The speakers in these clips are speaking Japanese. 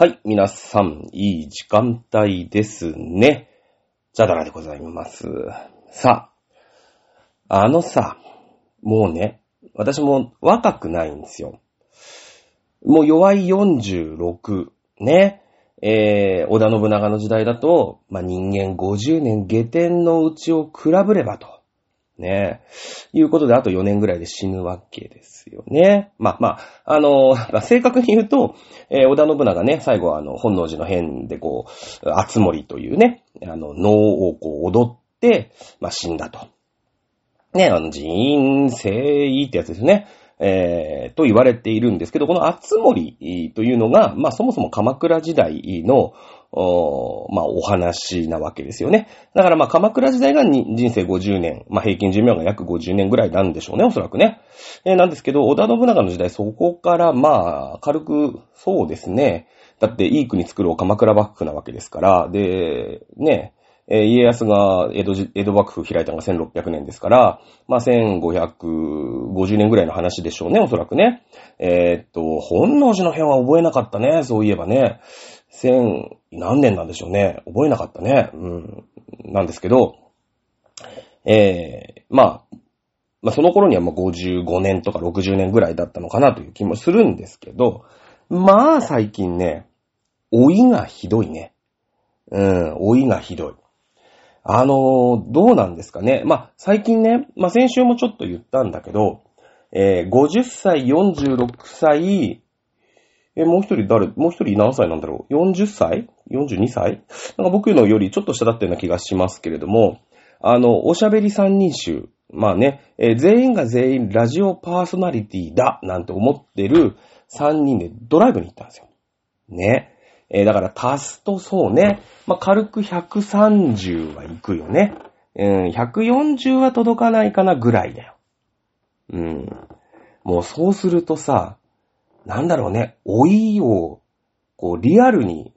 はい、皆さん、いい時間帯ですね。じゃだらでございます。さあ、あのさ、もうね、私も若くないんですよ。もう弱い46、ね。えー、織田信長の時代だと、まあ、人間50年下天のうちを比べればと。ねえ。いうことで、あと4年ぐらいで死ぬわけですよね。まあまあ、あの、正確に言うと、えー織田信長ね、最後はあの、本能寺の変でこう、あつ森というね、あの、能をこう踊って、まあ死んだと。ね、あの、人生ってやつですね。えー、と言われているんですけど、このあつ森というのが、まあそもそも鎌倉時代の、おまあお話なわけですよね。だからまあ鎌倉時代が人生50年、まあ平均寿命が約50年ぐらいなんでしょうね、おそらくね。えーなんですけど、織田信長の時代、そこからまあ軽く、そうですね。だっていい国作るお鎌倉幕府なわけですから、で、ね、え家康が江戸、江戸幕府開いたのが1600年ですから、まあ、1550年ぐらいの話でしょうね、おそらくね。えーっと、本能寺の変は覚えなかったね、そういえばね。千、何年なんでしょうね。覚えなかったね。うん。なんですけど、えー、まあ、まあ、その頃にはもう55年とか60年ぐらいだったのかなという気もするんですけど、まあ、最近ね、老いがひどいね。うん、老いがひどい。あのーどうなんですかね。まあ、最近ね、まあ、先週もちょっと言ったんだけど、えー50歳、46歳、えもう一人誰、もう一人何歳なんだろう ?40 歳 ?42 歳？なんか僕のよりちょっと下だったような気がしますけれども、あの、おしゃべり三人衆。まあね、えー全員が全員ラジオパーソナリティだなんて思ってる三人でドライブに行ったんですよ。ね。えーだから足すとそうね、まあ、軽く130は行くよね。うん、140は届かないかなぐらいだよ。うん。もうそうするとさ、なんだろうね、老いを、こう、リアルに、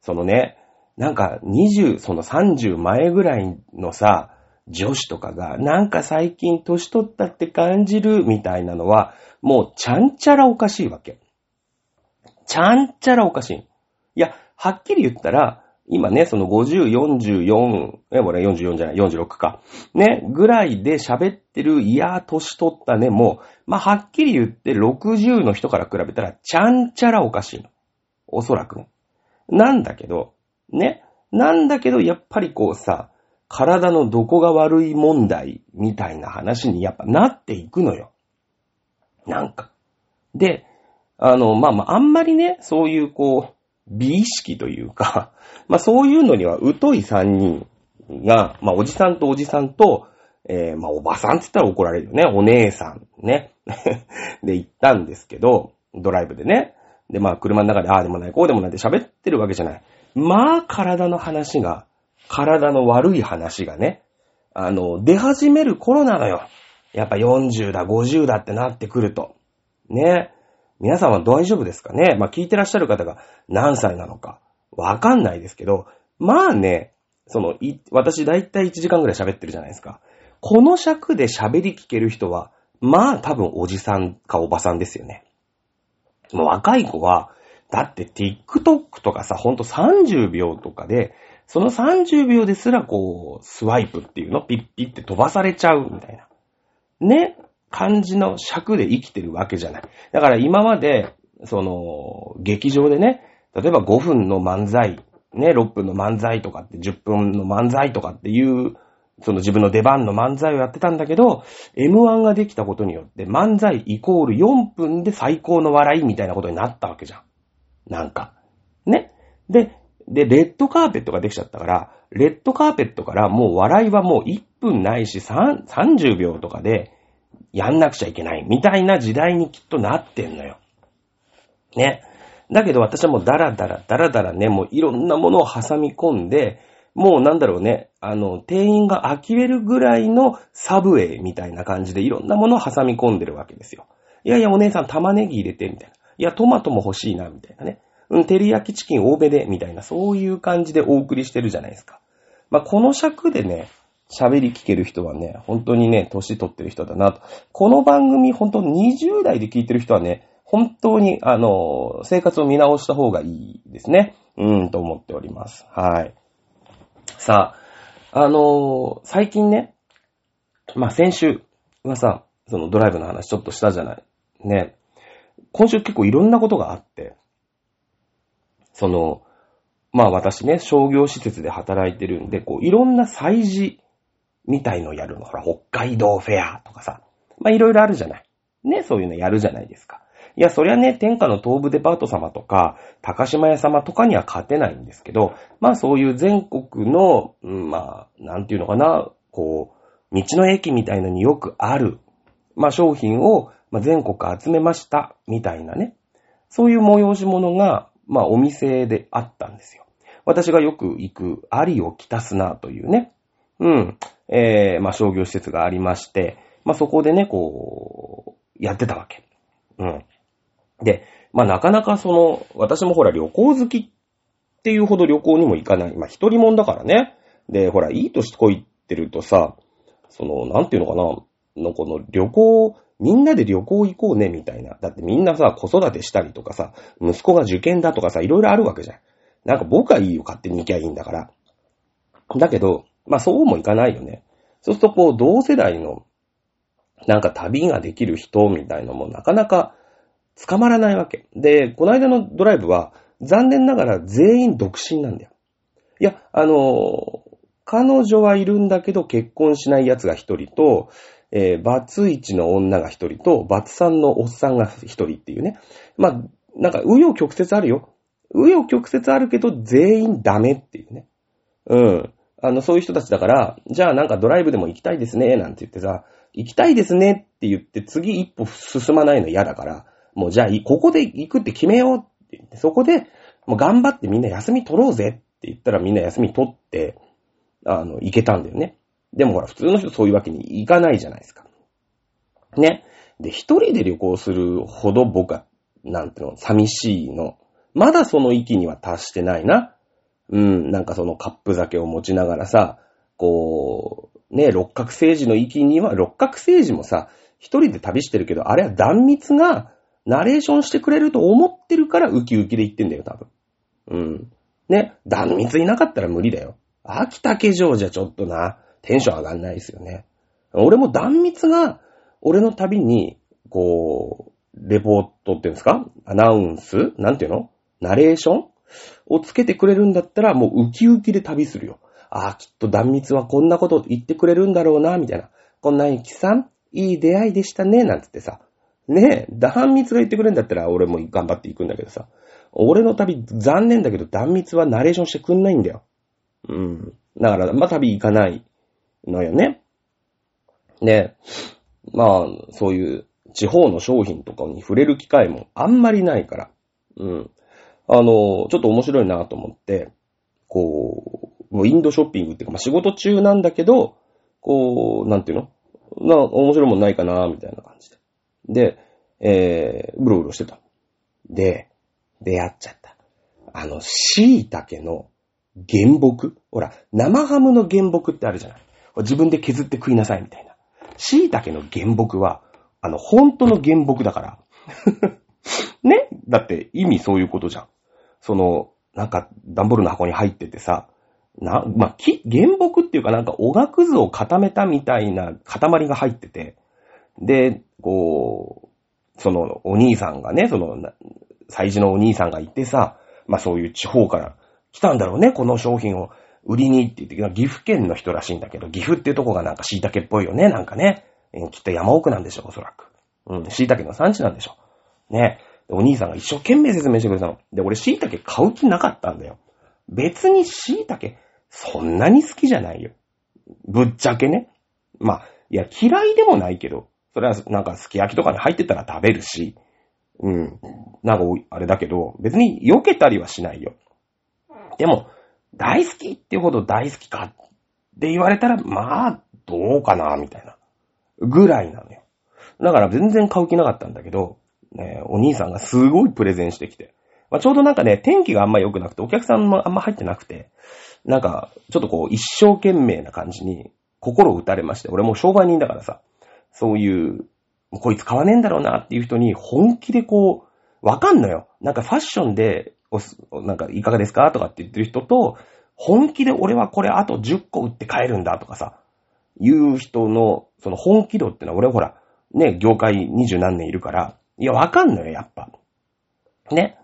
そのね、なんか20、その30前ぐらいのさ、女子とかが、なんか最近年取ったって感じるみたいなのは、もうちゃんちゃらおかしいわけ。ちゃんちゃらおかしい。いや、はっきり言ったら、今ね、その50、44、え、これ44じゃない、46か。ね、ぐらいで喋ってる、いや、年取ったね、もう、まあ、はっきり言って60の人から比べたら、ちゃんちゃらおかしいの。おそらくね。なんだけど、ね、なんだけど、やっぱりこうさ、体のどこが悪い問題みたいな話にやっぱなっていくのよ。なんか。で、あの、まあまあ、あんまりね、そういうこう、美意識というか、まあそういうのには疎い三人が、まあおじさんとおじさんと、えー、まあおばさんって言ったら怒られるよね。お姉さんね。で行ったんですけど、ドライブでね。でまあ車の中でああでもない、こうでもないって喋ってるわけじゃない。まあ体の話が、体の悪い話がね、あの、出始める頃なのよ。やっぱ40だ、50だってなってくると。ね。皆さんは大丈夫ですかね？まあ聞いてらっしゃる方が何歳なのかわかんないですけど、まあね、その、い私だいたい1時間ぐらい喋ってるじゃないですか。この尺で喋り聞ける人は、まあ多分おじさんかおばさんですよね。もう若い子は、だって TikTok とかさ、ほんと30秒とかで、その30秒ですらこう、スワイプっていうの？ピッピッって飛ばされちゃうみたいな。ね？感じの尺で生きてるわけじゃない。だから今まで、その、劇場でね、例えば5分の漫才、ね、6分の漫才とかって10分の漫才とかっていう、その自分の出番の漫才をやってたんだけど、M1 ができたことによって漫才イコール4分で最高の笑いみたいなことになったわけじゃん。なんか。ね。で、で、レッドカーペットができちゃったから、レッドカーペットからもう笑いはもう1分ないし3 30秒とかでやんなくちゃいけないみたいな時代にきっとなってんのよ。ね。だけど私はもうダラダラダラダラね、もういろんなものを挟み込んで、もうなんだろうね、あの、店員が呆れるぐらいのサブウェイみたいな感じでいろんなものを挟み込んでるわけですよ。いやいやお姉さん玉ねぎ入れて、みたいな。いやトマトも欲しいな、みたいなね。うん、照り焼きチキン多めで、みたいな、そういう感じでお送りしてるじゃないですか。まあ、この尺でね、喋り聞ける人はね、本当にね、年取ってる人だなと。この番組、本当20代で聞いてる人はね、本当に、あの、生活を見直した方がいいですね。うん、と思っております。はい。さあ、あの最近ね、まあ、先週はさ、そのドライブの話ちょっとしたじゃない。ね。今週結構いろんなことがあって、その、まあ私ね、商業施設で働いてるんで、こう、いろんな祭事みたいのやるの。ほら、北海道フェアとかさ。まいろいろあるじゃない。ね、そういうのやるじゃないですか。いや、そりゃね、天下の東部デパート様とか、高島屋様とかには勝てないんですけど、まあそういう全国の、うんまあ、なんていうのかな、こう、道の駅みたいのによくある、まあ商品を、まあ、全国集めました、みたいなね。そういう催し物が、まあお店であったんですよ。私がよく行く、アリをきたすなというね、うん、えー、まあ商業施設がありまして、まあそこでね、こう、やってたわけ。うん。で、まあなかなかその、私もほら旅行好きっていうほど旅行にも行かない。まあ一人もんだからね。で、ほら、いい年こいってるとさ、その、なんていうのかな、のこの旅行、みんなで旅行行こうね、みたいな。だってみんなさ、子育てしたりとかさ、息子が受験だとかさ、いろいろあるわけじゃん。なんか僕はいいよ、勝手に行きゃいいんだから。だけど、まあそうもいかないよね。そうするとこう、同世代の、なんか旅ができる人みたいのもなかなか捕まらないわけ。で、この間のドライブは、残念ながら全員独身なんだよ。いや、あの、彼女はいるんだけど結婚しない奴が一人と、えー、バツイチの女が一人と、バツさんのおっさんが一人っていうね。まあ、なんか、紆余曲折あるよ。紆余曲折あるけど、全員ダメっていうね。うん。あの、そういう人たちだから、じゃあなんかドライブでも行きたいですね、なんて言ってさ、行きたいですねって言って次一歩進まないの嫌だから、もうじゃあここで行くって決めようって言って、そこでもう頑張ってみんな休み取ろうぜって言ったらみんな休み取って、あの、行けたんだよね。でもほら、普通の人そういうわけにいかないじゃないですか。ね。で、一人で旅行するほど僕は、なんていうの、寂しいの。まだその域には達してないな。うん、なんかそのカップ酒を持ちながらさ、こう、ね、六角政治の域には、六角政治もさ、一人で旅してるけど、あれは断密が、ナレーションしてくれると思ってるからウキウキで言ってんだよ、多分。うん。ね、断密いなかったら無理だよ。秋竹城じゃちょっとな、テンション上がんないですよね。俺も断密が、俺の旅に、こう、レポートっていうんですか？アナウンス？なんていうの？ナレーション？をつけてくれるんだったら、もうウキウキで旅するよ。ああ、きっと断密はこんなこと言ってくれるんだろうな、みたいな。こんなゆきさん、いい出会いでしたね、なんつってさ。ねえ、断密が言ってくれるんだったら俺も頑張っていくんだけどさ。俺の旅、残念だけど断密はナレーションしてくんないんだよ。うん。だから、まあ、旅行かないのよね。ねえまあ、そういう地方の商品とかに触れる機会もあんまりないから。うん。あの、ちょっと面白いなと思って、こう、もうインドショッピングっていうか、まあ、仕事中なんだけど、こう、なんていうの？な、面白いもんないかなみたいな感じで。で、えー、うろうろしてた。で、出会っちゃった。あの、椎茸の原木？ほら、生ハムの原木ってあるじゃない自分で削って食いなさいみたいな。椎茸の原木は、あの、本当の原木だから。ね？だって意味そういうことじゃん。その、なんか、段ボールの箱に入っててさ、な、まあ、木、原木っていうかなんか、おがくずを固めたみたいな塊が入ってて、で、こう、その、お兄さんがね、その、祭事のお兄さんがいてさ、まあそういう地方から来たんだろうね、この商品を売りにって言って、岐阜県の人らしいんだけど、岐阜っていうとこがなんか椎茸っぽいよね、なんかね。きっと山奥なんでしょ、おそらく。うん、椎茸の産地なんでしょ。ね。お兄さんが一生懸命説明してくれたの。で、俺椎茸買う気なかったんだよ。別に椎茸、そんなに好きじゃないよ。ぶっちゃけね。まあ、いや、嫌いでもないけど、それはなんかすき焼きとかに入ってたら食べるし、うん。なんか、あれだけど、別に避けたりはしないよ。でも、大好きってほど大好きかって言われたら、まあ、どうかな、みたいな。ぐらいなのよ。だから全然買う気なかったんだけど、ね、お兄さんがすごいプレゼンしてきて。まあ、ちょうどなんかね、天気があんま良くなくて、お客さんもあんま入ってなくて、なんか、ちょっとこう、一生懸命な感じに心打たれまして、俺もう商売人だからさ、そういう、こいつ買わねえんだろうなっていう人に本気でこう、わかんのよ。なんかファッションで、おすなんかいかがですか？とかって言ってる人と、本気で俺はこれあと10個売って買えるんだとかさ、いう人の、その本気度ってのは俺ほら、ね、業界二十何年いるから、いや、わかんのよ、やっぱ。ね。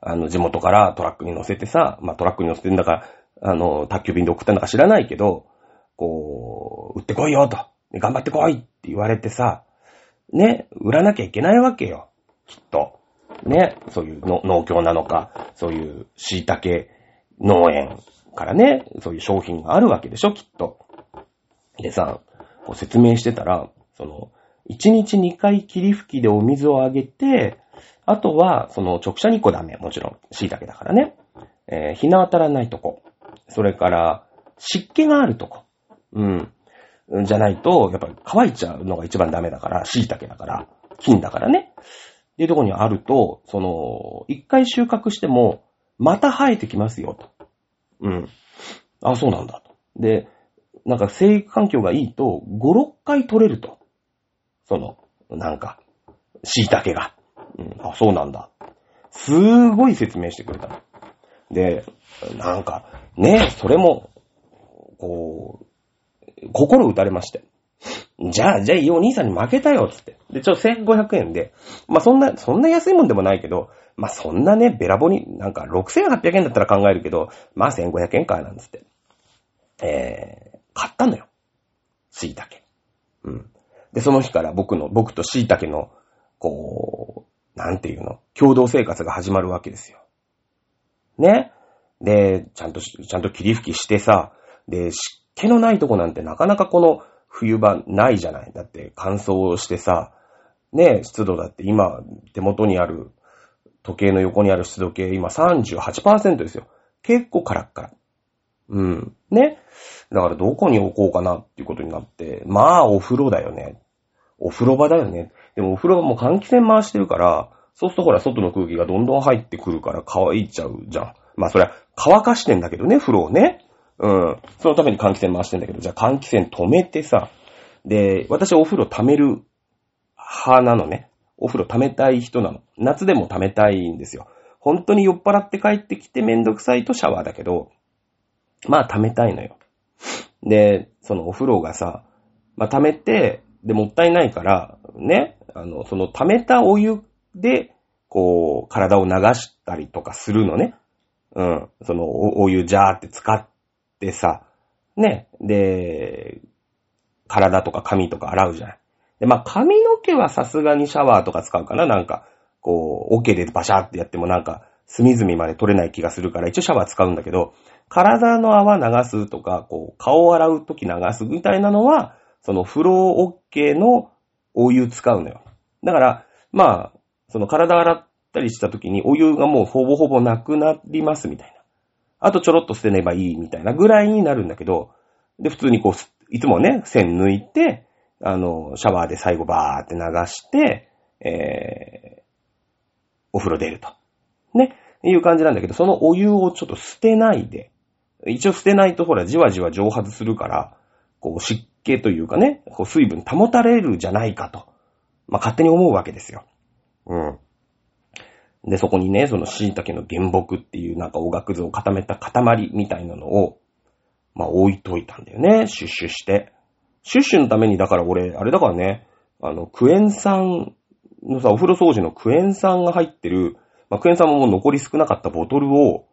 あの、地元からトラックに乗せてさ、まあ、トラックに乗せてんだか、あの、宅急便で送ったんだか知らないけど、こう、売ってこいよと、頑張ってこいって言われてさ、ね、売らなきゃいけないわけよ。きっと。ね、そういうの農協なのか、そういう椎茸農園からね、そういう商品があるわけでしょ、きっと。でさ、こう説明してたら、その、1日2回霧吹きでお水をあげて、あとは、その直射日光ダメ。もちろん、椎茸だからね。えー、日の当たらないとこ。それから、湿気があるとこ。うん。じゃないと、やっぱり乾いちゃうのが一番ダメだから、椎茸だから、金だからね。っていうとこにあると、その、一回収穫しても、また生えてきますよ、と。うん。あ、そうなんだ、と。で、なんか生育環境がいいと、5、6回取れると。その、なんか、椎茸が。うん、あ、そうなんだ。すーごい説明してくれた。で、なんか、ね、それも、こう、心打たれまして。じゃあ、じゃあいいお兄さんに負けたよ、つって。で、ちょ、1500円で。まあ、そんな、そんな安いもんでもないけど、まあ、そんなね、べらぼに、なんか6800円だったら考えるけど、まあ、1500円か、なんつって。えー、買ったのよ。椎茸。うん。で、その日から僕の、僕と椎茸の、こう、なんていうの、共同生活が始まるわけですよ。ね。で、ちゃんと、ちゃんと霧吹きしてさ、で、湿気のないとこなんてなかなかこの冬場ないじゃない。だって乾燥してさ、ね、湿度だって今手元にある時計の横にある湿度計今38%ですよ。結構カラッカラ。うん。ね。だからどこに置こうかなっていうことになって、まあお風呂だよね。お風呂場だよね。でもお風呂場も換気扇回してるから、そうするとほら外の空気がどんどん入ってくるから乾いちゃうじゃん。まあそれは乾かしてんだけどね、風呂をね。うん。そのために換気扇回してんだけど、じゃあ換気扇止めてさ。で、私お風呂溜める派なのね。お風呂溜めたい人なの。夏でも溜めたいんですよ。本当に酔っ払って帰ってきてめんどくさいとシャワーだけど、まあ溜めたいのよ。で、そのお風呂がさ、まあ溜めて、で、もったいないから、ね、あの、その溜めたお湯で、こう、体を流したりとかするのね。うん。そのお、お湯ジャーって使ってさ、ね。で、体とか髪とか洗うじゃない。で、まあ、髪の毛はさすがにシャワーとか使うかななんか、こう、オ、ケでバシャーってやってもなんか、隅々まで取れない気がするから、一応シャワー使うんだけど、体の泡流すとか、こう、顔を洗うとき流すみたいなのは、その風呂オッケーのお湯使うのよ。だから、まあ、その体洗ったりしたときにお湯がもうほぼほぼなくなりますみたいな。あとちょろっと捨てればいいみたいなぐらいになるんだけど、で、普通にこう、いつもね、線抜いて、あの、シャワーで最後バーって流して、えー、お風呂出ると。ね。いう感じなんだけど、そのお湯をちょっと捨てないで、一応捨てないとほら、じわじわ蒸発するから、こう、湿気というかね、こう、水分保たれるじゃないかと。まあ、勝手に思うわけですよ。うん。で、そこにね、その椎茸の原木っていうなんかおがくずを固めた塊みたいなのを、まあ、置いといたんだよね。シュッシュして。シュッシュのために、だから俺、あれだからね、あの、クエン酸のさ、お風呂掃除のクエン酸が入ってる、まあ、クエン酸ももう残り少なかったボトルを、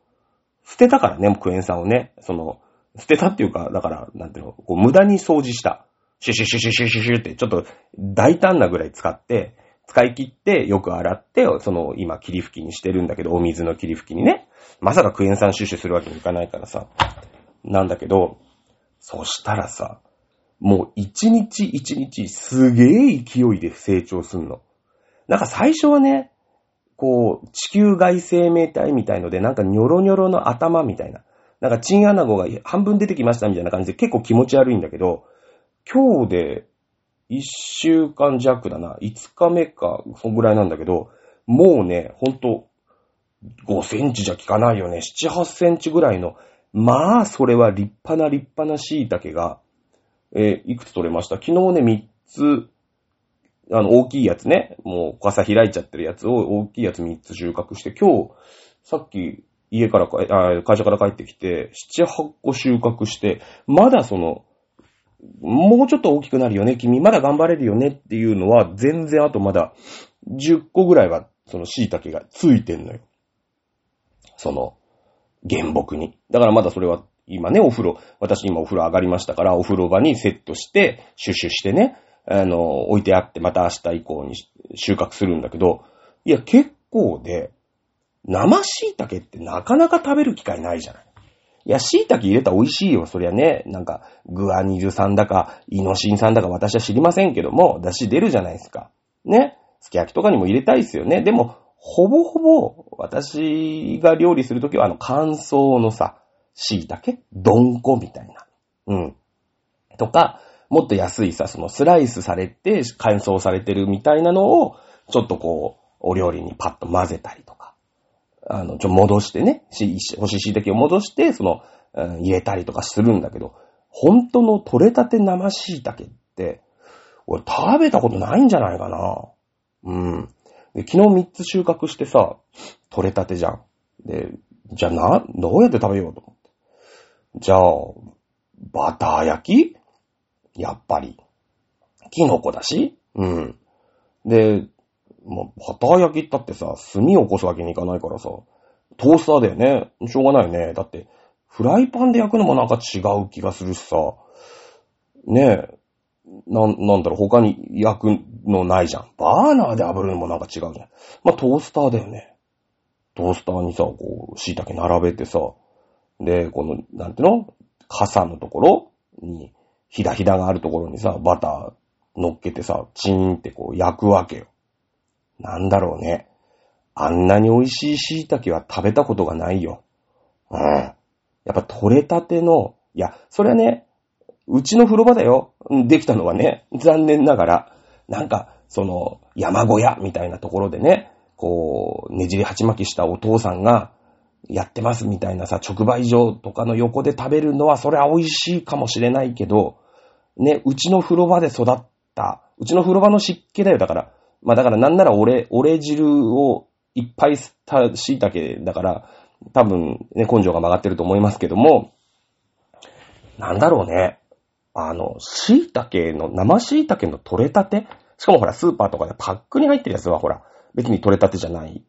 捨てたからね、クエン酸をね。その、捨てたっていうか、だから、なんていうの、こう無駄に掃除した。シュシュシュシュシュシュシュって、ちょっと大胆なぐらい使って、使い切ってよく洗って、その今霧吹きにしてるんだけど、お水の霧吹きにね。まさかクエン酸シュシュするわけにいかないからさ。なんだけど、そしたらさ、もう一日一日すげえ勢いで成長すんの。なんか最初はね、こう、地球外生命体みたいので、なんかニョロニョロの頭みたいな。なんかチンアナゴが半分出てきましたみたいな感じで結構気持ち悪いんだけど、今日で一週間弱だな。五日目か、そんぐらいなんだけど、もうね、ほんと、5センチじゃ効かないよね。7、8センチぐらいの。まあ、それは立派な立派な椎茸が、えー、いくつ取れました？昨日ね、3つ、あの、大きいやつね、もう傘開いちゃってるやつを大きいやつ3つ収穫して、今日、さっき家からあ、会社から帰ってきて、7、8個収穫して、まだその、もうちょっと大きくなるよね、君。まだ頑張れるよねっていうのは、全然あとまだ10個ぐらいは、その椎茸がついてんのよ。その、原木に。だからまだそれは、今ね、お風呂、私今お風呂上がりましたから、お風呂場にセットして、シュッシュしてね、あの、置いてあって、また明日以降に収穫するんだけど、いや、結構で、生椎茸ってなかなか食べる機会ないじゃない。いや、椎茸入れたら美味しいよ。そりゃね、なんか、グアニル酸だか、イノシン酸だか私は知りませんけども、出汁出るじゃないですか。ね？すき焼きとかにも入れたいですよね。でも、ほぼほぼ、私が料理するときは、あの、乾燥のさ、椎茸？どんこみたいな。うん。とか、もっと安いさ、そのスライスされて、乾燥されてるみたいなのを、ちょっとこう、お料理にパッと混ぜたりとか。あの、ちょ、戻してね、し、干し椎茸を戻して、その、うん、入れたりとかするんだけど、本当の取れたて生椎茸って、俺食べたことないんじゃないかな。うん。で昨日3つ収穫してさ、取れたてじゃん。で、じゃあな、どうやって食べようと思って。じゃあ、バター焼き？やっぱり。キノコだし？うん。で、まバター焼きったってさ、炭を起こすわけにいかないからさ、トースターだよね。しょうがないよね。だって、フライパンで焼くのもなんか違う気がするしさ、ねえ、な、なんだろう、他に焼くのないじゃん。バーナーで炙るのもなんか違うじゃん。まあ、トースターだよね。トースターにさ、こう、椎茸並べてさ、で、この、なんていうの？傘のところに、ひだひだがあるところにさ、バター乗っけてさ、チーンってこう焼くわけよ。なんだろうね。あんなに美味しい椎茸は食べたことがないよ。うん。やっぱ取れたての、いや、それはね、うちの風呂場だよ。できたのはね、残念ながら、なんか、その、山小屋みたいなところでね、こう、ねじり鉢巻きしたお父さんが、やってますみたいなさ、直売所とかの横で食べるのは、それは美味しいかもしれないけど、ね、うちの風呂場で育った、うちの風呂場の湿気だよ。だから、まあだからなんなら俺、俺汁をいっぱい吸った椎茸だから、多分ね、根性が曲がってると思いますけども、なんだろうね。あの、椎茸の、生椎茸の取れたて？しかもほら、スーパーとかでパックに入ってるやつはほら、別に取れたてじゃない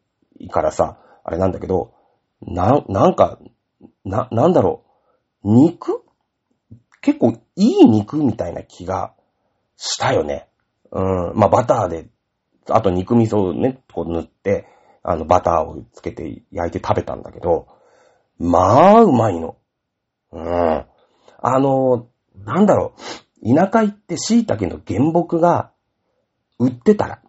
からさ、あれなんだけど、な、なんか、な、なんだろう。肉？結構いい肉みたいな気がしたよね。うん。まあ、バターで、あと肉味噌をね、こう塗って、あの、バターをつけて焼いて食べたんだけど、まあ、うまいの。うん。あの、なんだろう。田舎行って椎茸の原木が売ってたら、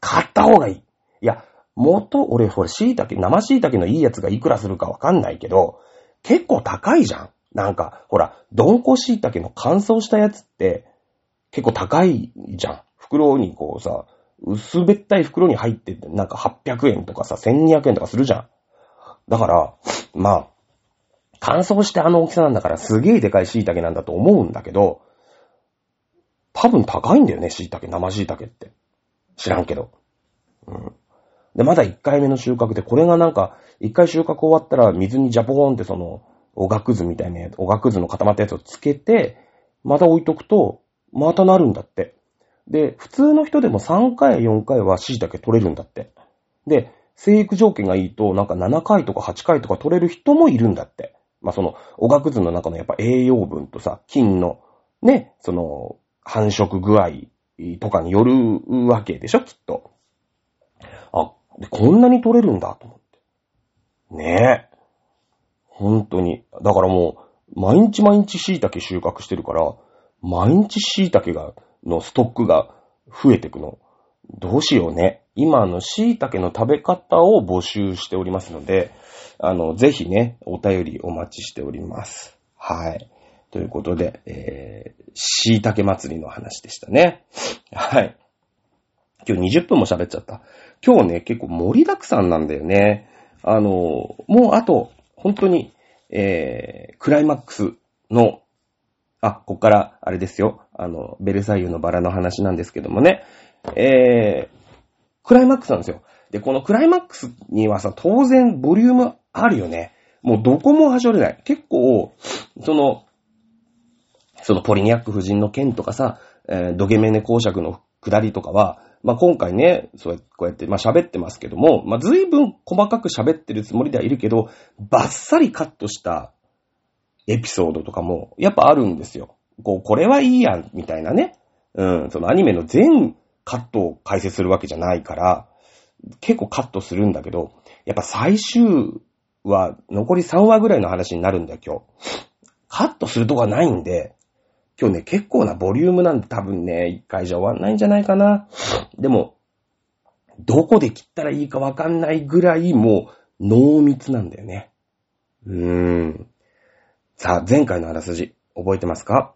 買った方がいい。いや、元、俺、ほれ、椎茸、生椎茸のいいやつがいくらするかわかんないけど、結構高いじゃん。なんか、ほら、どんこ椎茸の乾燥したやつって、結構高いじゃん。袋にこうさ、薄べったい袋に入ってて、なんか800円とかさ、1200円とかするじゃん。だから、まあ、乾燥してあの大きさなんだからすげえでかい椎茸なんだと思うんだけど、多分高いんだよね、椎茸、生椎茸って。知らんけど。うん。で、まだ1回目の収穫で、これがなんか、1回収穫終わったら水にジャポーンってその、おがくずみたいなやつ、おがくずの固まったやつをつけて、また置いとくと、またなるんだって。で、普通の人でも3回、4回は椎茸取れるんだって。で、生育条件がいいと、なんか7回とか8回とか取れる人もいるんだって。まあ、その、おがくずの中のやっぱ栄養分とさ、菌の、ね、その、繁殖具合とかによるわけでしょ、きっと。あ、でこんなに取れるんだと思って。ねえ。本当に。だからもう、毎日毎日椎茸収穫してるから、毎日椎茸が、のストックが増えてくの。どうしようね。今の椎茸の食べ方を募集しておりますので、あの、ぜひね、お便りお待ちしております。はい。ということで、えー、椎茸祭りの話でしたね。はい。今日20分も喋っちゃった。今日ね、結構盛りだくさんなんだよね。あの、もうあと、本当に、えー、クライマックスの、あ、こっから、あれですよ。あの、ベルサイユのバラの話なんですけどもね。えー、クライマックスなんですよ。で、このクライマックスにはさ、当然ボリュームあるよね。もうどこも端折れない。結構、その、そのポリニャック夫人の件とかさ、えー、ドゲメネ公爵の下りとかは、まあ、今回ね、そうやって、こうやって、まあ、喋ってますけども、まあ、随分細かく喋ってるつもりではいるけど、バッサリカットしたエピソードとかも、やっぱあるんですよ。こう、これはいいやん、みたいなね。うん、そのアニメの全カットを解説するわけじゃないから、結構カットするんだけど、やっぱ最終は残り3話ぐらいの話になるんだよ、今日。カットするとこがないんで、今日ね、結構なボリュームなんで多分ね、一回じゃ終わんないんじゃないかな。でも、どこで切ったらいいかわかんないぐらいもう濃密なんだよね。うーん。さあ、前回のあらすじ、覚えてますか？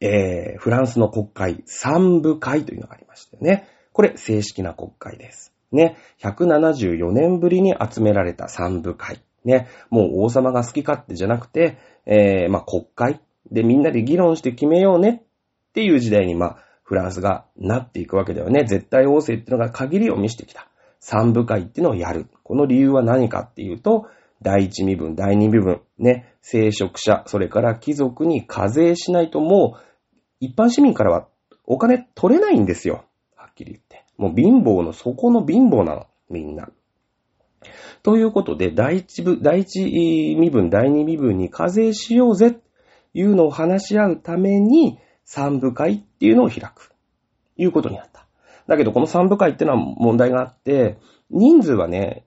えー、フランスの国会、三部会というのがありましたよね。これ、正式な国会です。ね。174年ぶりに集められた三部会。ね。もう王様が好き勝手じゃなくて、えー、まあ、国会でみんなで議論して決めようねっていう時代に、まあ、フランスがなっていくわけだよね。絶対王政っていうのが限りを見せてきた。三部会っていうのをやる。この理由は何かっていうと、第一身分、第二身分、ね、聖職者、それから貴族に課税しないともう、一般市民からはお金取れないんですよ。はっきり言って。もう貧乏の底の貧乏なの。みんな。ということで、第一部、第一身分、第二身分に課税しようぜ、いうのを話し合うために、三部会っていうのを開く。いうことになった。だけど、この三部会ってのは問題があって、人数はね、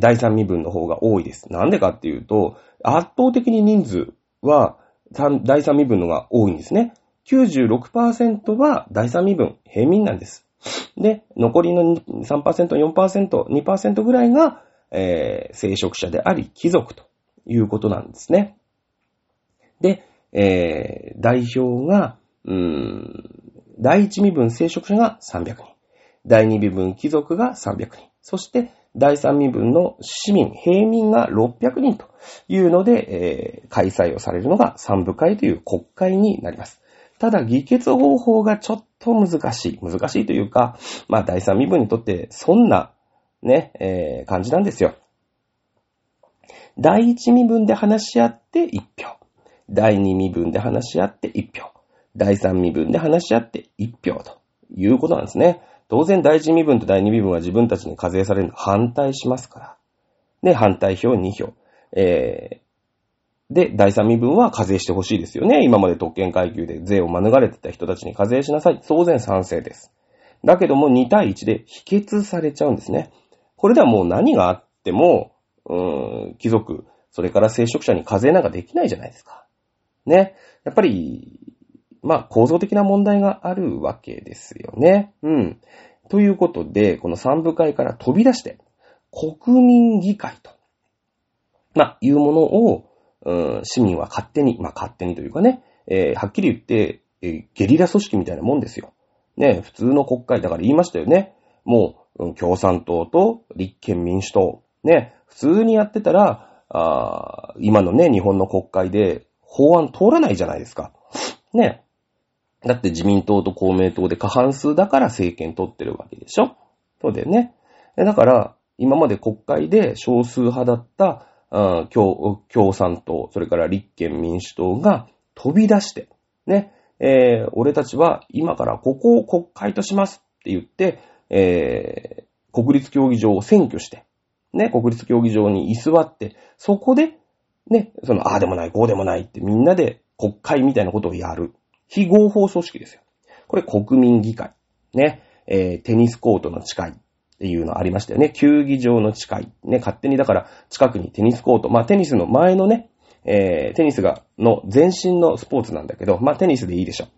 第三身分の方が多いです。なんでかっていうと、圧倒的に人数は第三身分のが多いんですね。96%は第三身分、平民なんです。で、残りの3%、4%、2%ぐらいが、えー、聖職者であり、貴族ということなんですね。で、えー、代表が、うーん、第一身分聖職者が300人。第二身分貴族が300人。そして、第三身分の市民、平民が600人というので、えー、開催をされるのが三部会という国会になります。ただ、議決方法がちょっと難しい。難しいというか、まあ、第三身分にとって、そんな、ね、えー、感じなんですよ。第一身分で話し合って1票。第二身分で話し合って1票。第三身分で話し合って1票ということなんですね。当然第一身分と第二身分は自分たちに課税されるの反対しますから。で、反対票2票。えで、第三身分は課税してほしいですよね。今まで特権階級で税を免れてた人たちに課税しなさい。当然賛成です。だけども2対1で否決されちゃうんですね。これではもう何があっても、うーん、貴族、それから聖職者に課税なんかできないじゃないですか。ね。やっぱり、まあ構造的な問題があるわけですよね。うん。ということで、この三部会から飛び出して、国民議会と、まあ、いうものを、うん、市民は勝手に、まあ、勝手にというかね、えー、はっきり言って、え、ゲリラ組織みたいなもんですよ。ね、普通の国会だから言いましたよね。もう、共産党と立憲民主党。ね、普通にやってたら、あ今のね、日本の国会で法案通らないじゃないですか。ね。だって自民党と公明党で過半数だから政権取ってるわけでしょそうだよね。だから、今まで国会で少数派だった共共産党、それから立憲民主党が飛び出して、ね、えー、俺たちは今からここを国会としますって言って、えー、国立競技場を占拠して、ね、国立競技場に居座って、そこで、ね、その、ああでもない、こうでもないってみんなで国会みたいなことをやる。非合法組織ですよ。これ国民議会。ね、えー、テニスコートの誓い。っていうのありましたよね。球技場の近い。ね、勝手にだから近くにテニスコート。まあテニスの前のね、えー、テニスが、の前身のスポーツなんだけど、まあテニスでいいでしょ。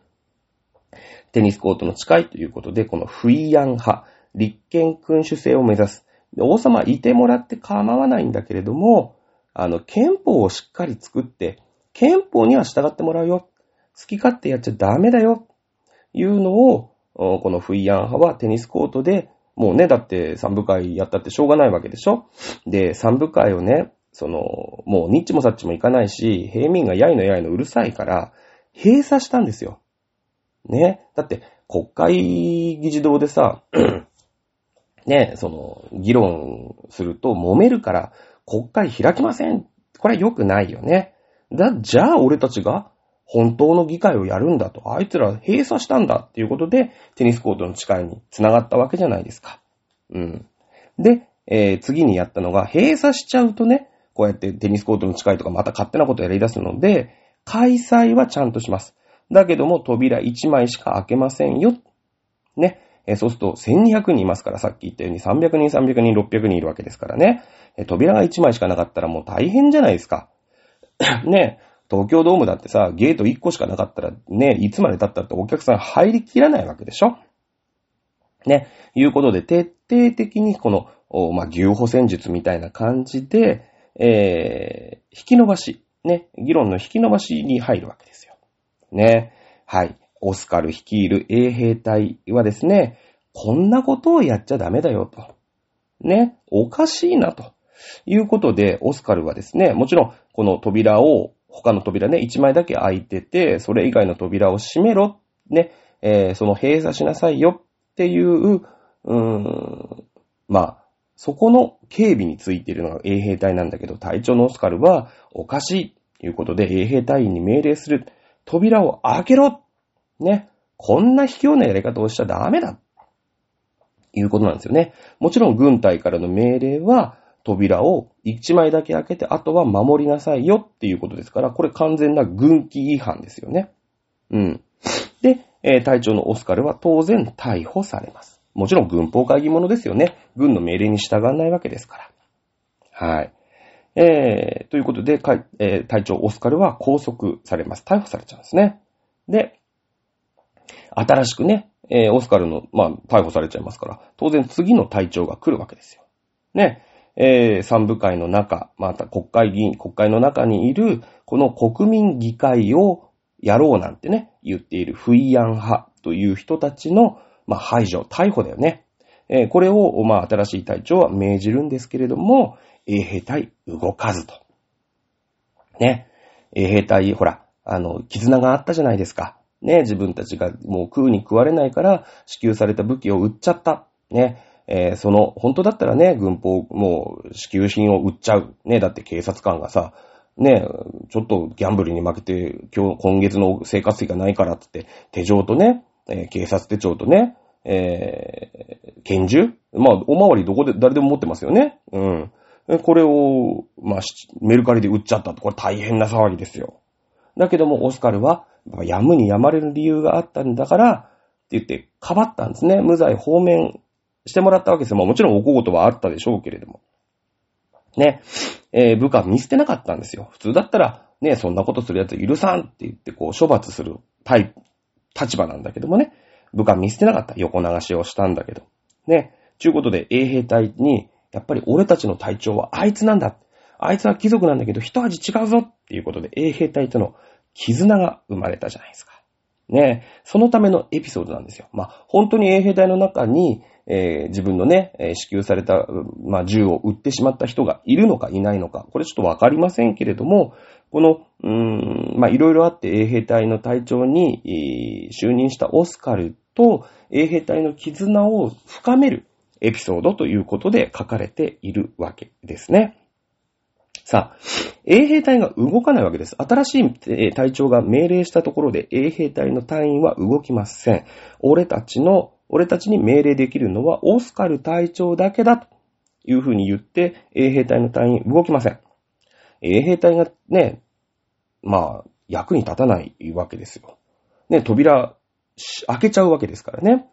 テニスコートの近いということで、このフイアン派、立憲君主制を目指す。王様いてもらって構わないんだけれども、あの、憲法をしっかり作って、憲法には従ってもらうよ。好き勝手やっちゃダメだよ。いうのを、このフイアン派はテニスコートでもうね、だって三部会やったってしょうがないわけでしょ？で、三部会をね、その、もうニッチもサッチもいかないし、平民がやいのやいのうるさいから、閉鎖したんですよ。ね？だって、国会議事堂でさ、ね、その、議論すると揉めるから国会開きません。これは良くないよね。だ、じゃあ俺たちが本当の議会をやるんだと。あいつら閉鎖したんだっていうことで、テニスコートの誓いに繋がったわけじゃないですか。うん。で、えー、次にやったのが、閉鎖しちゃうとね、こうやってテニスコートの誓いとかまた勝手なことやり出すので、開催はちゃんとします。だけども扉1枚しか開けませんよ。ね。えー、そうすると1200人いますから、さっき言ったように300人、300人、600人いるわけですからね。えー、扉が1枚しかなかったらもう大変じゃないですか。ね。東京ドームだってさ、ゲート1個しかなかったらね、いつまで経ったってお客さん入りきらないわけでしょ？ね。いうことで、徹底的にこの、まあ、牛歩戦術みたいな感じで、えー、引き伸ばし、ね、議論の引き伸ばしに入るわけですよ。ね。はい。オスカル率いる衛兵隊はですね、こんなことをやっちゃダメだよと。ね。おかしいなと。いうことで、オスカルはですね、もちろん、この扉を、他の扉ね、一枚だけ開いてて、それ以外の扉を閉めろ。ね。えー、その閉鎖しなさいよっていう、うーん、まあ、そこの警備についているのが衛兵隊なんだけど、隊長のオスカルはおかしいということで衛兵隊員に命令する。扉を開けろね。こんな卑怯なやり方をしちゃダメだ。いうことなんですよね。もちろん軍隊からの命令は、扉を1枚だけ開けて、あとは守りなさいよっていうことですから、これ完全な軍機違反ですよね。うん。で、えー、隊長のオスカルは当然逮捕されます。もちろん軍法会議者ですよね。軍の命令に従わないわけですから。はい。えー、ということで、えー、隊長オスカルは拘束されます。逮捕されちゃうんですね。で、新しくね、えー、オスカルの、まあ、逮捕されちゃいますから、当然次の隊長が来るわけですよ。ね。えー、三部会の中、また国会議員、国会の中にいる、この国民議会をやろうなんてね、言っているフイヤン派という人たちの、まあ、排除、逮捕だよね。えー、これを、まあ、新しい隊長は命じるんですけれども、衛兵隊動かずと。ね。衛兵隊、ほら、あの、絆があったじゃないですか。ね、自分たちがもう食うに食われないから支給された武器を売っちゃった。ね。えー、その、本当だったらね、軍法、もう支給品を売っちゃう。ね、だって警察官がさ、ね、ちょっとギャンブルに負けて、今日、今月の生活費がないからって、手錠とね、えー、警察手帳とね、えー、拳銃？まあ、おまわりどこで、誰でも持ってますよね。うん。これを、まあ、メルカリで売っちゃったと。これ大変な騒ぎですよ。だけども、オスカルは、やむにやまれる理由があったんだから、って言って、かばったんですね。無罪放免してもらったわけですよ。まあ、もちろんおこごとはあったでしょうけれども。ね。えー、部下見捨てなかったんですよ。普通だったら、ね、そんなことするやつ許さんって言って、こう、処罰するタイプ、立場なんだけどもね。部下見捨てなかった。横流しをしたんだけど。ね。ちゅうことで、衛兵隊に、やっぱり俺たちの隊長はあいつなんだ。あいつは貴族なんだけど、一味違うぞっていうことで、衛兵隊との絆が生まれたじゃないですか。ね。そのためのエピソードなんですよ。まあ、本当に衛兵隊の中に、えー、自分のね、支給された、まあ、銃を撃ってしまった人がいるのかいないのか、これちょっとわかりませんけれども、この、うーん、まあ、いろいろあって衛兵隊の隊長に、就任したオスカルと衛兵隊の絆を深めるエピソードということで書かれているわけですね。さあ、衛兵隊が動かないわけです。新しい隊長が命令したところで衛兵隊の隊員は動きません。俺たちの俺たちに命令できるのはオスカル隊長だけだというふうに言って、衛兵隊の隊員動きません。衛兵隊がね、まあ、役に立たないわけですよ。ね、扉、開けちゃうわけですからね。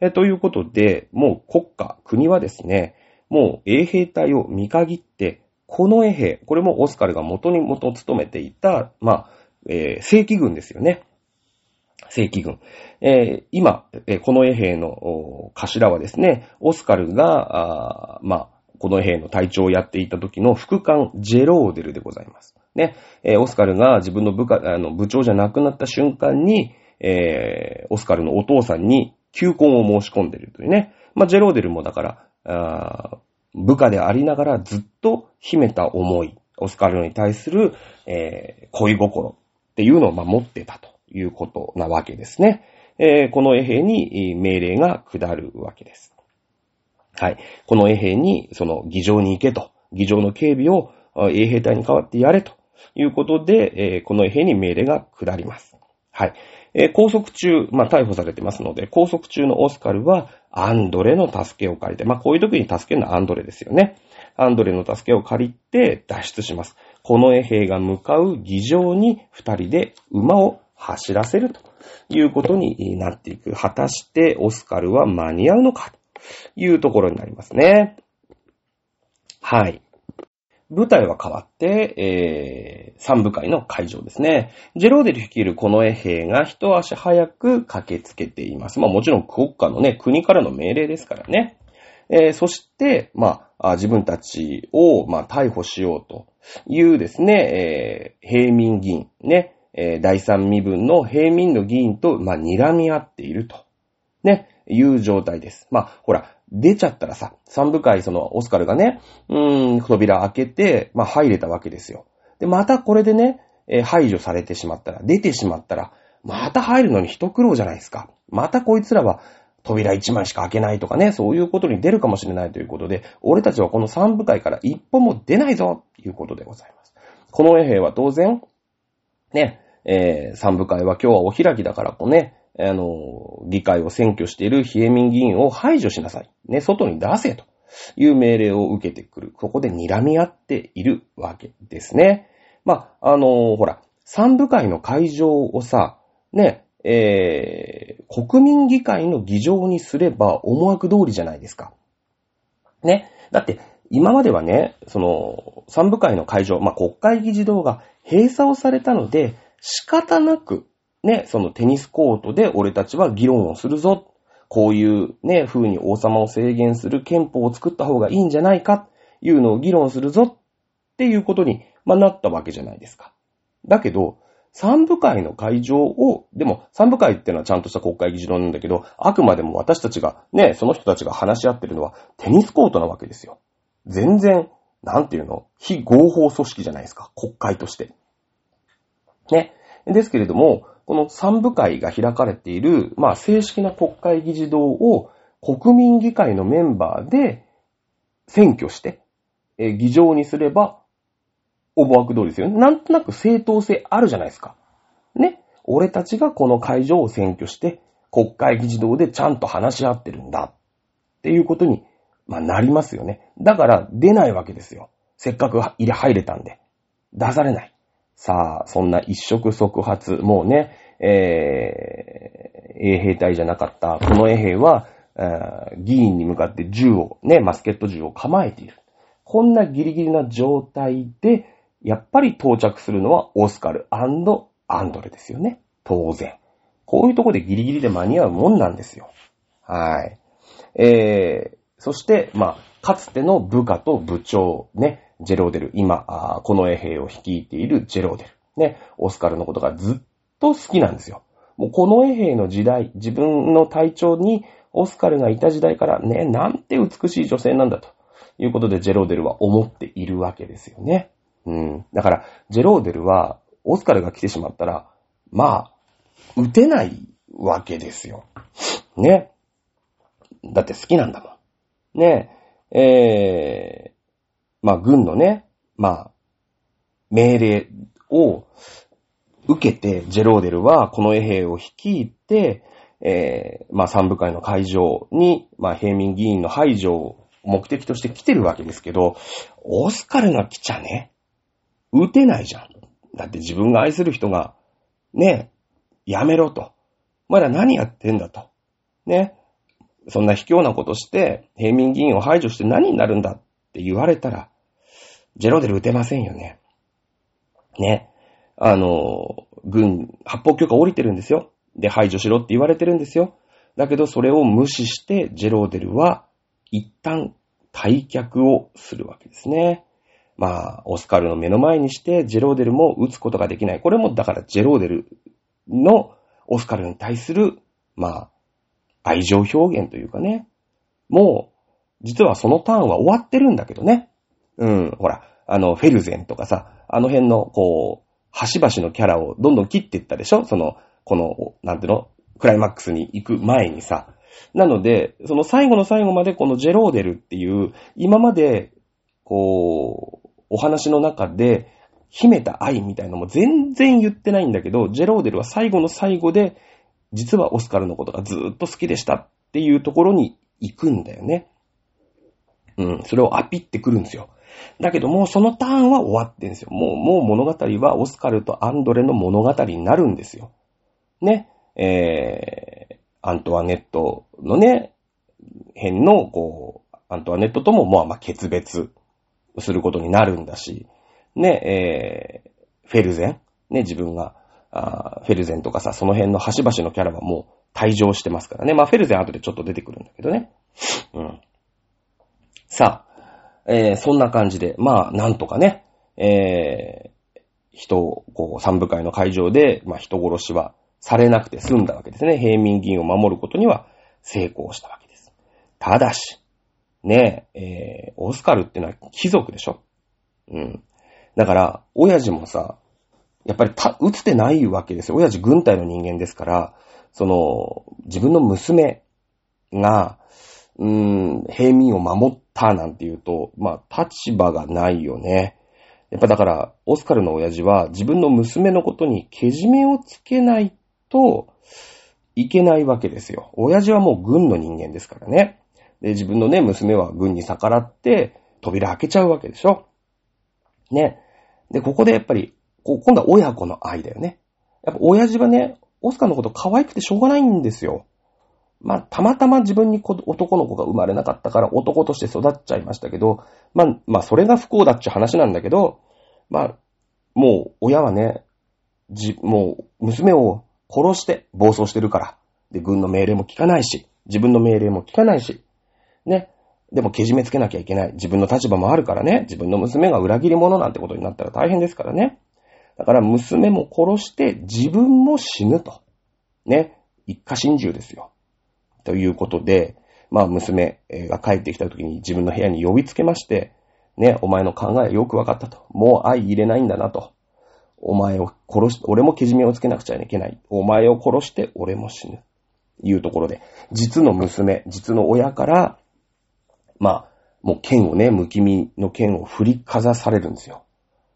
えということで、もう国家、国はですね、もう衛兵隊を見限って、この衛兵、これもオスカルが元に元を務めていた、まあ、えー、正規軍ですよね。正規軍。えー、今、えー、この衛兵の頭はですね、オスカルが、あまあ、この衛兵の隊長をやっていた時の副官ジェローデルでございます。ね、えー、オスカルが自分の部下、あの、部長じゃなくなった瞬間に、えー、オスカルのお父さんに求婚を申し込んでるというね。まあ、ジェローデルもだから、あ部下でありながらずっと秘めた思い、オスカルに対する、えー、恋心っていうのを、まあ、持ってたと。いうことなわけですね。えーこの衛兵に命令が下るわけです。はい。この衛兵に、その、議場に行けと。議場の警備を衛兵隊に代わってやれということで、えーこの衛兵に命令が下ります。はい。えー拘束中、まあ、逮捕されてますので、拘束中のオスカルは、アンドレの助けを借りて、まあ、こういう時に助けるのはアンドレですよね。アンドレの助けを借りて脱出します。この衛兵が向かう議場に二人で馬を走らせるということになっていく。果たしてオスカルは間に合うのかというところになりますね。はい。舞台は変わって、えー、三部会の会場ですね。ジェローデル率いるこの衛兵が一足早く駆けつけています。まあもちろん国家のね、国からの命令ですからね。えーそして、まあ、自分たちを、まあ、逮捕しようというですね、えー平民議員、ね、えー第三身分の平民の議員と、まあ、睨み合っていると、ね、いう状態です。まあ、ほら、出ちゃったらさ、三部会、その、オスカルがね、うーん、扉開けて、まあ、入れたわけですよ。で、またこれでね、えー排除されてしまったら、出てしまったら、また入るのに一苦労じゃないですか。またこいつらは、扉一枚しか開けないとかね、そういうことに出るかもしれないということで、俺たちはこの三部会から一歩も出ないぞということでございます。この衛兵は当然、ね、えー三部会は今日はお開きだから、こうね、あの、議会を占拠している非営民議員を排除しなさい。ね、外に出せという命令を受けてくる。ここで睨み合っているわけですね。まあ、あのほら、三部会の会場をさ、ね、えー、国民議会の議場にすれば思惑通りじゃないですか。ね。だって、今まではね、その、三部会の会場、まあ、国会議事堂が閉鎖をされたので、仕方なく、ね、そのテニスコートで俺たちは議論をするぞ。こういうね、風に王様を制限する憲法を作った方がいいんじゃないか、いうのを議論するぞっていうことに、まあ、なったわけじゃないですか。だけど、三部会の会場を、でも三部会ってのはちゃんとした国会議事堂なんだけど、あくまでも私たちが、ね、その人たちが話し合ってるのはテニスコートなわけですよ。全然、なんていうの、非合法組織じゃないですか。国会として。ね。ですけれども、この三部会が開かれている、まあ正式な国会議事堂を国民議会のメンバーで選挙して、え議場にすれば、思惑通りですよね。なんとなく正当性あるじゃないですか。ね。俺たちがこの会場を選挙して、国会議事堂でちゃんと話し合ってるんだ。っていうことに、まあ、なりますよね。だから、出ないわけですよ。せっかく入れ入れたんで。出されない。さあ、そんな一触即発、もうね、えー、衛兵隊じゃなかった、この衛兵は、議員に向かって銃を、ね、マスケット銃を構えている。こんなギリギリな状態で、やっぱり到着するのはオスカルアンドレですよね。当然。こういうとこでギリギリで間に合うもんなんですよ。はい。えー、そして、まあ、かつての部下と部長、ね、ジェローデル、今、この衛兵を率いているジェローデル、ね、オスカルのことがずっと好きなんですよ。もうこの衛兵の時代、自分の体調にオスカルがいた時代からね、なんて美しい女性なんだということでジェローデルは思っているわけですよね。うん。だから、ジェローデルは、オスカルが来てしまったら、まあ、撃てないわけですよ。ね。だって好きなんだもん。ね。えー、まあ、軍のね、まあ、命令を受けて、ジェローデルはこの衛兵を率いて、えー、まあ、三部会の会場に、まあ、平民議員の排除を目的として来てるわけですけど、オスカルが来ちゃね、撃てないじゃん。だって自分が愛する人が、ね、やめろと。まだ何やってんだと。ね。そんな卑怯なことして、平民議員を排除して何になるんだって言われたら、ジェロデル撃てませんよね。ね。あの、軍、発砲許可降りてるんですよ。で、排除しろって言われてるんですよ。だけど、それを無視して、ジェローデルは、一旦、退却をするわけですね。まあ、オスカルの目の前にして、ジェローデルも撃つことができない。これも、だから、ジェローデルのオスカルに対する、まあ、愛情表現というかね。もう、実はそのターンは終わってるんだけどね。うん、ほら、あの、フェルゼンとかさ、あの辺の、こう、端々のキャラをどんどん切っていったでしょ？その、この、なんていうの？クライマックスに行く前にさ。なので、その最後の最後までこのジェローデルっていう、今まで、こう、お話の中で秘めた愛みたいなのも全然言ってないんだけど、ジェローデルは最後の最後で、実はオスカルのことがずっと好きでしたっていうところに行くんだよね。うん、それをアピってくるんですよ。だけどもうそのターンは終わってんですよ。もう、もう物語はオスカルとアンドレの物語になるんですよ。ね。えー、アントワネットのね、辺の、こう、アントワネットとも、まあまあ決別することになるんだし、ね、えー、フェルゼン、ね、自分が、あフェルゼンとかさ、その辺の端々のキャラはもう退場してますからね。まあ、フェルゼン後でちょっと出てくるんだけどね。うん。さあ、えー、そんな感じで、まあ、なんとかね、えー、人を、こう、三部会の会場で、まあ、人殺しはされなくて済んだわけですね。平民議員を守ることには成功したわけです。ただし、ねえ、えー、オスカルってのは貴族でしょうん。だから、親父もさ、やっぱりた、打つてないわけですよ。親父軍隊の人間ですから、その、自分の娘が、うーん、平民を守ったなんて言うと、まあ、立場がないよね。やっぱだから、オスカルの親父は自分の娘のことにけじめをつけないといけないわけですよ。親父はもう軍の人間ですからね。で、自分のね、娘は軍に逆らって扉開けちゃうわけでしょ。ね。で、ここでやっぱり、こ今度は親子の愛だよね。やっぱ親父はね、オスカーのこと可愛くてしょうがないんですよ。まあ、たまたま自分に男の子が生まれなかったから男として育っちゃいましたけど、まあ、まあ、それが不幸だっちゅう話なんだけど、まあ、もう親はね、じ、もう娘を殺して暴走してるから。で、軍の命令も聞かないし、自分の命令も聞かないし、ね。でもけじめつけなきゃいけない。自分の立場もあるからね。自分の娘が裏切り者なんてことになったら大変ですからね。だから娘も殺して自分も死ぬと。ね。一家心中ですよ。ということで、まあ娘が帰ってきた時に自分の部屋に呼びつけまして、ね、お前の考えよくわかったと。もう愛入れないんだなと。お前を殺し、俺もけじめをつけなくちゃいけない。お前を殺して俺も死ぬ。いうところで、実の娘、実の親から、まあ、もう剣をね、無気味の剣を振りかざされるんですよ。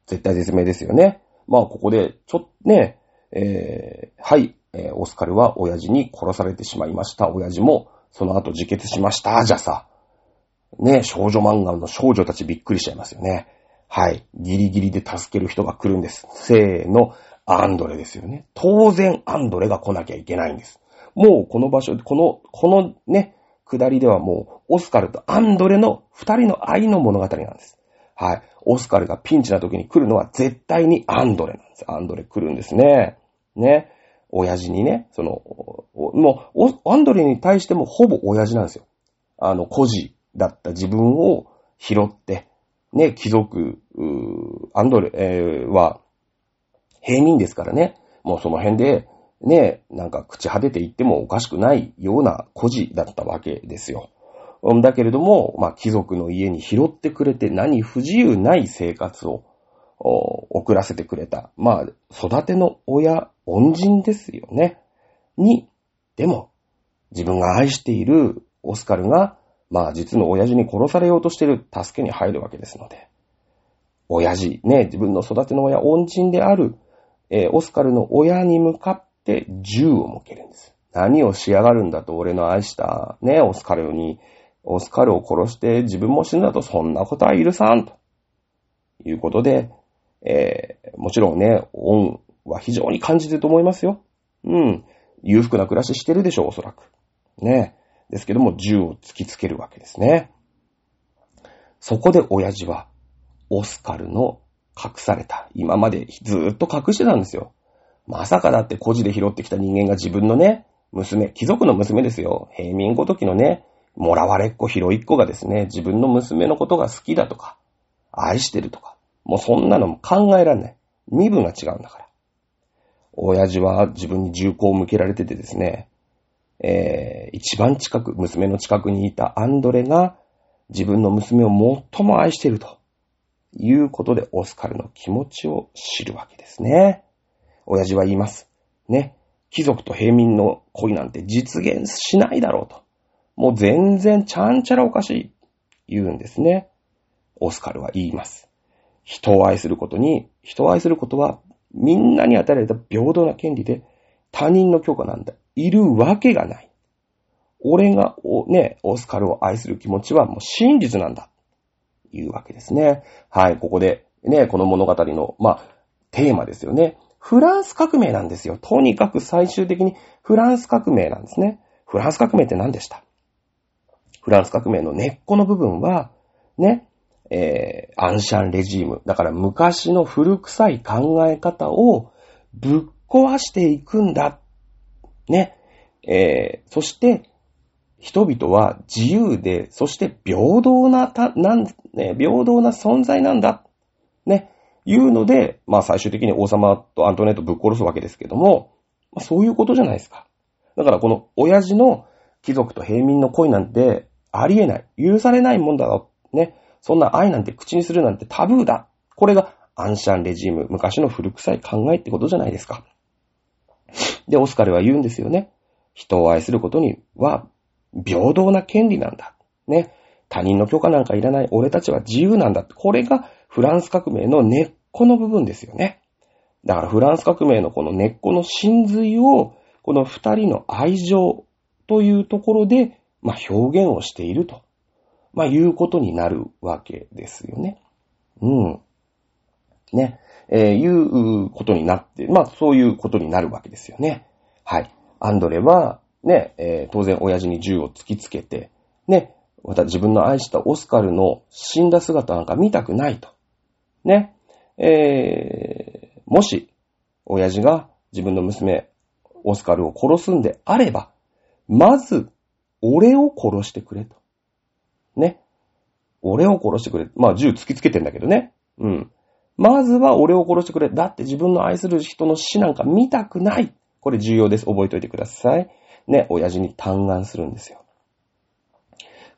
絶対絶命ですよね。まあ、ここで、ちょっとね、えー、はい、えー、オスカルは親父に殺されてしまいました。親父も、その後自決しました。じゃさ、ね、少女漫画の少女たちびっくりしちゃいますよね。はい。ギリギリで助ける人が来るんです。せーの、アンドレですよね。当然、アンドレが来なきゃいけないんです。もうこの場所、この、このね、下りではもう、オスカルとアンドレの二人の愛の物語なんです。はい。オスカルがピンチな時に来るのは絶対にアンドレなんです。アンドレ来るんですね。ね。親父にね、その、もう、アンドレに対してもほぼ親父なんですよ。あの、孤児だった自分を拾って、ね、貴族、アンドレ、えー、は、平民ですからね。もうその辺で、ね、なんか口果てて言ってもおかしくないような孤児だったわけですよ。だけれども、まあ、貴族の家に拾ってくれて何不自由ない生活を送らせてくれた。まあ、育ての親、恩人ですよね。に、でも、自分が愛しているオスカルが、まあ、実の親父に殺されようとしている助けに入るわけですので、親父、ね、自分の育ての親、恩人である、えー、オスカルの親に向かって銃を向けるんです。何をしやがるんだと俺の愛したね、オスカルに、オスカルを殺して自分も死んだとそんなことは許さんということで、えー、もちろんね、恩は非常に感じてると思いますよ。うん。裕福な暮らししてるでしょう、おそらく。ね。ですけども、銃を突きつけるわけですね。そこで親父は、オスカルの隠された、今までずっと隠してたんですよ。まさかだって孤児で拾ってきた人間が自分のね、娘、貴族の娘ですよ。平民ごときのね、もらわれっ子、広いっ子がですね、自分の娘のことが好きだとか、愛してるとか、もうそんなのも考えられない。身分が違うんだから。親父は自分に銃口を向けられててですね、えー、一番近く、娘の近くにいたアンドレが自分の娘を最も愛しているということでオスカルの気持ちを知るわけですね。親父は言います。ね。貴族と平民の恋なんて実現しないだろうと。もう全然ちゃんちゃらおかしい。言うんですね。オスカルは言います。人を愛することに、人を愛することはみんなに与えられた平等な権利で他人の許可なんだ。いるわけがない。俺が、ね、オスカルを愛する気持ちはもう真実なんだ。いうわけですね。はい、ここで、ね、この物語の、まあ、テーマですよね。フランス革命なんですよ。とにかく最終的にフランス革命なんですね。フランス革命って何でした？フランス革命の根っこの部分は、ね、えー、アンシャンレジーム。だから昔の古臭い考え方をぶっ壊していくんだ。ね。えー、そして、人々は自由で、そして平等な、た、なん、ね、平等な存在なんだ。ね。いうので、まあ最終的に王様とアントネットぶっ殺すわけですけども、まあそういうことじゃないですか。だからこの親父の貴族と平民の恋なんてありえない。許されないもんだろ。ね。そんな愛なんて口にするなんてタブーだ。これがアンシャンレジーム、昔の古臭い考えってことじゃないですか。で、オスカルは言うんですよね。人を愛することには平等な権利なんだ。ね。他人の許可なんかいらない。俺たちは自由なんだ。これがフランス革命の根っこの部分ですよね。だからフランス革命のこの根っこの真髄を、この二人の愛情というところで、まあ、表現をしていると、まあ、いうことになるわけですよね。うん。ね。えー、いうことになって、まあ、そういうことになるわけですよね。はい。アンドレは、ね、えー、当然親父に銃を突きつけて、ね、また自分の愛したオスカルの死んだ姿なんか見たくないと。ね。えー、もし、親父が自分の娘、オスカルを殺すんであれば、まず、俺を殺してくれと。ね。俺を殺してくれ。まあ、銃突きつけてんだけどね。うん。まずは俺を殺してくれ。だって自分の愛する人の死なんか見たくない。これ重要です。覚えておいてください。ね、親父に嘆願するんですよ。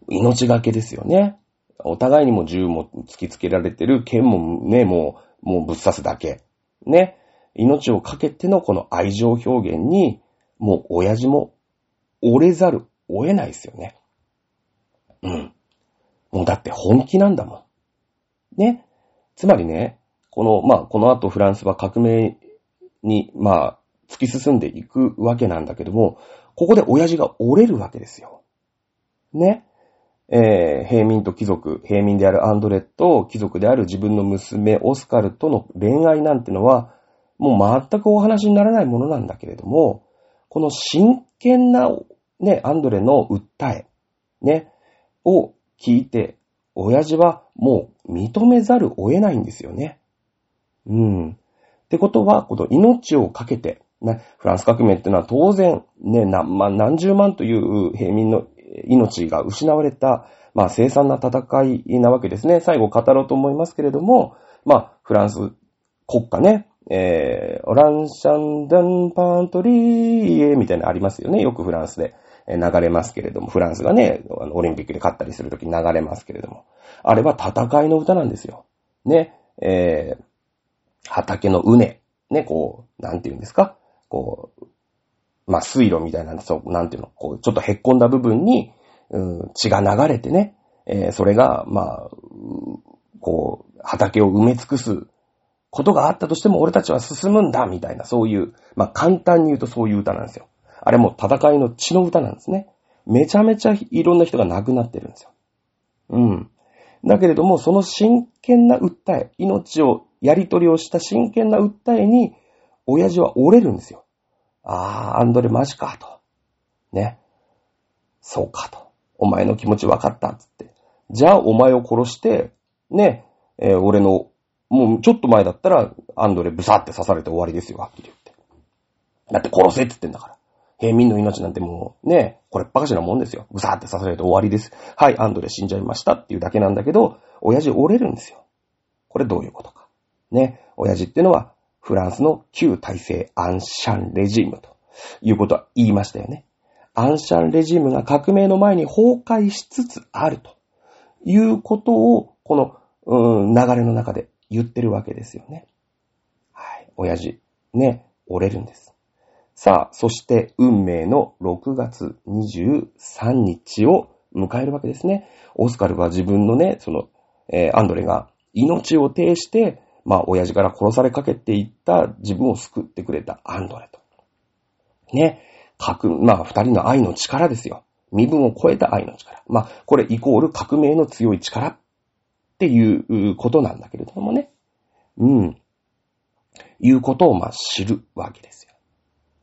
命がけですよね。お互いにも銃も突きつけられてる、剣もね、もう、もうぶっ刺すだけ。ね。命をかけてのこの愛情表現に、もう親父も折れざるを得ないですよね。うん。もうだって本気なんだもん。ね。つまりね、この、まあ、この後フランスは革命に、まあ、突き進んでいくわけなんだけども、ここで親父が折れるわけですよ。ね。えー、平民と貴族、平民であるアンドレット、貴族である自分の娘オスカルとの恋愛なんてのは、もう全くお話にならないものなんだけれども、この真剣な、ね、アンドレの訴え、ね、を聞いて、親父はもう認めざるを得ないんですよね。うん。ってことは、この命をかけて、ね、フランス革命っていうのは当然、ね、何万、何十万という平民の命が失われた、まあ、凄惨な戦いなわけですね。最後語ろうと思いますけれども、まあ、フランス国家ね、えー、オランシャンダンパントリーエみたいなのありますよね。よくフランスで流れますけれども、フランスがね、オリンピックで勝ったりするときに流れますけれども、あれは戦いの歌なんですよ。ね、えー、畑のうね、ね、こう、なんて言うんですか？こう、まあ、水路みたいな、そう、なんていうの、こう、ちょっと凹んだ部分に、うん、血が流れてね、えー、それが、まあ、こう、畑を埋め尽くすことがあったとしても俺たちは進むんだ、みたいな、そういう、まあ、簡単に言うとそういう歌なんですよ。あれも戦いの血の歌なんですね。めちゃめちゃいろんな人が亡くなってるんですよ。うん。だけれども、その真剣な訴え、命をやり取りをした真剣な訴えに、親父は折れるんですよ。ああ、アンドレマジか、と。ね。そうか、と。お前の気持ち分かった、つって。じゃあ、お前を殺して、ね、えー、俺の、もうちょっと前だったら、アンドレブサって刺されて終わりですよ、はっきり言って。だって殺せって言ってんだから。平民の命なんてもう、ね、これっぱかしなもんですよ。ブサって刺されて終わりです。はい、アンドレ死んじゃいましたっていうだけなんだけど、親父折れるんですよ。これどういうことか。ね、親父っていうのは、フランスの旧体制アンシャンレジームということは言いましたよね。アンシャンレジームが革命の前に崩壊しつつあるということを、この、うん、流れの中で言ってるわけですよね。はい。親父、ね、折れるんです。さあ、そして運命の6月23日を迎えるわけですね。オスカルは自分のね、その、えー、アンドレが命を呈して、まあ、親父から殺されかけていった自分を救ってくれたアンドレと。ね。革、まあ、二人の愛の力ですよ。身分を超えた愛の力。まあ、これイコール革命の強い力っていうことなんだけれどもね。うん。いうことを、まあ、知るわけですよ。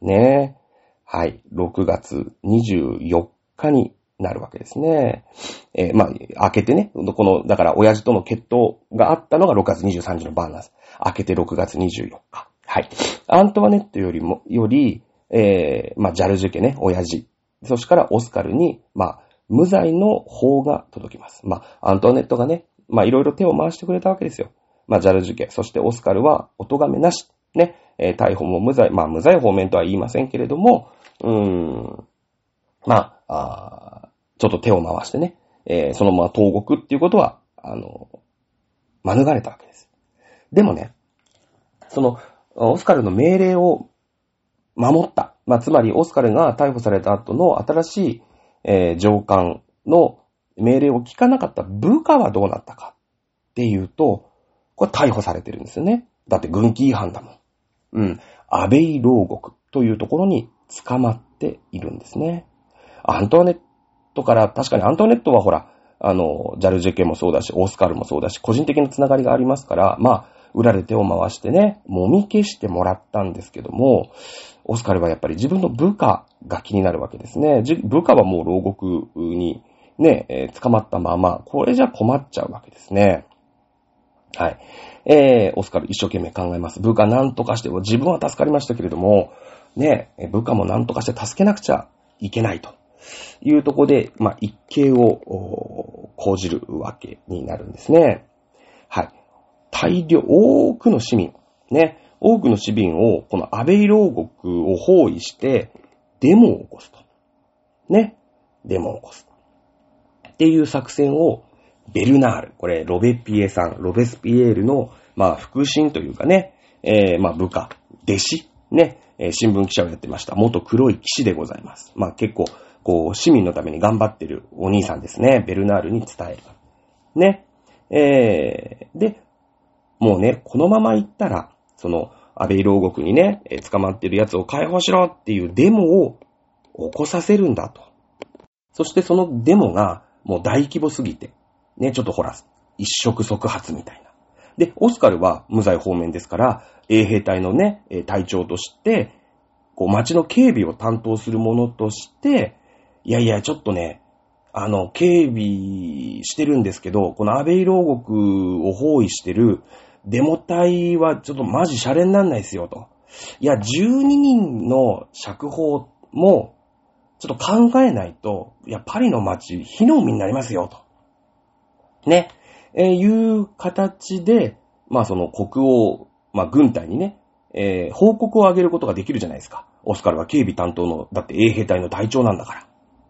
ねえ。はい。6月24日になるわけですね。えー、まあ、開けてね、この、だから親父との決闘があったのが6月23日の晩なんです。開けて6月24日。はい。アントワネットよりも、より、えー、まあ、ジャルジュ家ね、親父。そしてからオスカルに、まあ、無罪の法が届きます。まあ、アントワネットがね、まあ、いろいろ手を回してくれたわけですよ。まあ、ジャルジュ家、そしてオスカルは、お咎めなし。ね、えー、逮捕も無罪、まあ、無罪方面とは言いませんけれども、うーん、まあ、あちょっと手を回してね、えー、そのまま投獄っていうことは、あの、免れたわけです。でもね、その、オスカルの命令を守った。まあ、つまり、オスカルが逮捕された後の新しい、えー、上官の命令を聞かなかった部下はどうなったかっていうと、これ逮捕されてるんですよね。だって軍機違反だもん。うん。安倍牢獄というところに捕まっているんですね。アントワネットから、確かにアントワネットはほら、あの、ジャルジェケもそうだし、オスカルもそうだし、個人的なつながりがありますから、まあ、裏で手を回してね、揉み消してもらったんですけども、オスカルはやっぱり自分の部下が気になるわけですね。部下はもう牢獄にね、えー、捕まったまま、これじゃ困っちゃうわけですね。はい。えー、オスカル一生懸命考えます。部下何とかして、自分は助かりましたけれども、ね、部下も何とかして助けなくちゃいけないというとこで、まあ、一計を講じるわけになるんですね。はい。大量、多くの市民、ね、多くの市民を、この安倍牢獄を包囲して、デモを起こすと。ね。デモを起こす。っていう作戦をベルナール、これ、ロベピエさん、ロベスピエールの、まあ、腹心というかね、えー、まあ、部下、弟子、ね、えー、新聞記者をやってました。元黒い騎士でございます。まあ、結構、こう、市民のために頑張ってるお兄さんですね。ベルナールに伝える。ね。えー、で、もうね、このまま行ったら、その、安倍牢獄にね、えー、捕まってる奴を解放しろっていうデモを起こさせるんだと。そしてそのデモがもう大規模すぎて、ね、ちょっとほら、一触即発みたいな。で、オスカルは無罪方面ですから、衛兵隊のね、隊長として、こう、街の警備を担当する者として、いやいや、ちょっとね、あの、警備してるんですけど、この安倍牢獄を包囲してるデモ隊はちょっとマジシャレになんないですよ、と。いや、12人の釈放も、ちょっと考えないと、いや、パリの街、火の海になりますよ、と。ね、えー、いう形で、まあその国王、まあ軍隊にね、えー、報告を上げることができるじゃないですか。オスカルは警備担当の、だって衛兵隊の隊長なんだから。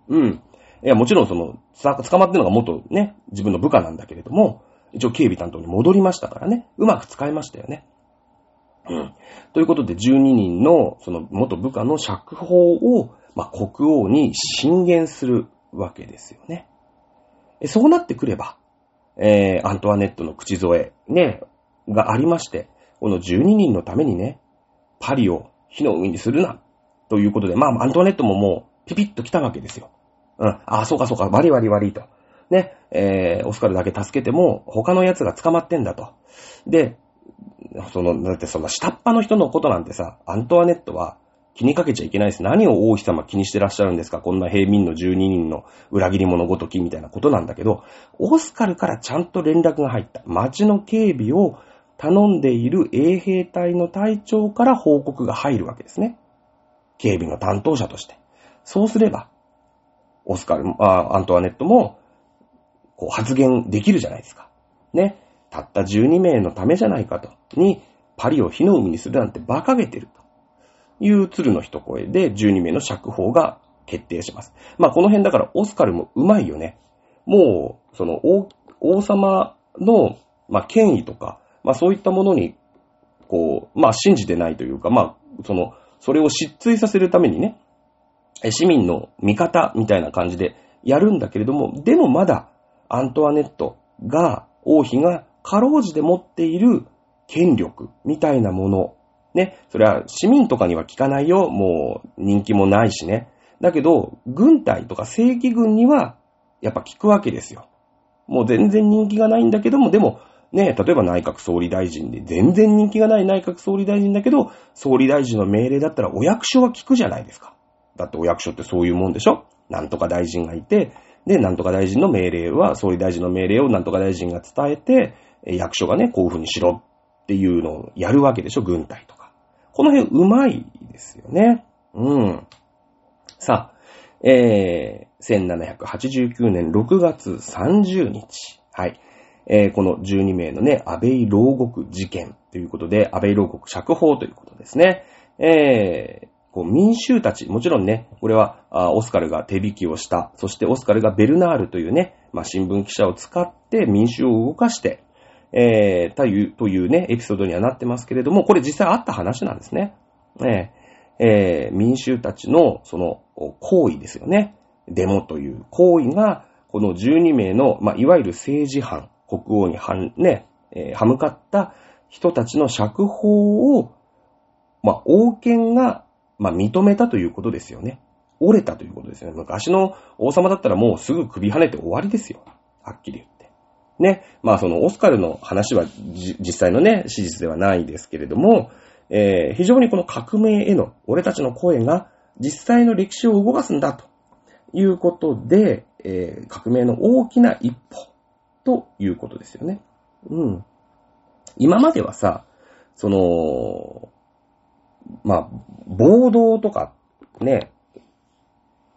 うん。いや、もちろんその、捕まってるのが元ね、自分の部下なんだけれども、一応警備担当に戻りましたからね、うまく使いましたよね。うん。ということで、12人の、その元部下の釈放を、まあ、国王に進言するわけですよね。そうなってくれば、えー、アントワネットの口添え、ね、がありまして、この12人のためにね、パリを火の海にするな、ということで、まあ、アントワネットももう、ピピッと来たわけですよ。うん。ああ、そうかそうか、悪い悪い悪いと。ね、えー、オスカルだけ助けても、他の奴が捕まってんだと。で、その、だってその下っ端の人のことなんてさ、アントワネットは、気にかけちゃいけないです。何を王妃様気にしてらっしゃるんですか？こんな平民の12人の裏切り者ごときみたいなことなんだけど、オスカルからちゃんと連絡が入った。街の警備を頼んでいる衛兵隊の隊長から報告が入るわけですね。警備の担当者として。そうすれば、オスカル、あアントワネットも、こう発言できるじゃないですか。ね。たった12名のためじゃないかと。に、パリを火の海にするなんて馬鹿げてると。いう鶴の一声で12名の釈放が決定します。まあこの辺だからオスカルもうまいよね。もう、その王王様の、まあ、権威とか、まあそういったものに、こう、まあ信じてないというか、まあ、その、それを失墜させるためにね、市民の味方みたいな感じでやるんだけれども、でもまだアントワネットが、王妃がかろうじて持っている権力みたいなもの。ね。それは市民とかには効かないよ。もう人気もないしね。だけど、軍隊とか正規軍にはやっぱ効くわけですよ。もう全然人気がないんだけども、でも、ね、例えば内閣総理大臣で全然人気がない内閣総理大臣だけど、総理大臣の命令だったらお役所は聞くじゃないですか。だってお役所ってそういうもんでしょなんとか大臣がいて、で、なんとか大臣の命令は、総理大臣の命令をなんとか大臣が伝えて、役所がね、こういう風にしろっていうのをやるわけでしょ軍隊と。この辺うまいですよね。うん。さあ、えー、1789年6月30日。はい。えー、この12名のね、安倍牢獄事件ということで、安倍牢獄釈放ということですね。えー、こう民衆たち、もちろんね、これはオスカルが手引きをした、そしてオスカルがベルナールというね、まあ、新聞記者を使って民衆を動かして、えー、という、というね、エピソードにはなってますけれども、これ実際あった話なんですね。えー、えー、民衆たちのその行為ですよね。デモという行為が、この12名の、まあ、いわゆる政治犯、国王にはん、ね、えー、歯向かった人たちの釈放を、まあ、王権が、まあ、認めたということですよね。折れたということですよね。昔の王様だったらもうすぐ首跳ねて終わりですよ。はっきり言って。ね。まあそのオスカルの話は実際のね、史実ではないですけれども、えー、非常にこの革命への俺たちの声が実際の歴史を動かすんだということで、えー、革命の大きな一歩ということですよね。うん。今まではさ、その、まあ、暴動とか、ね、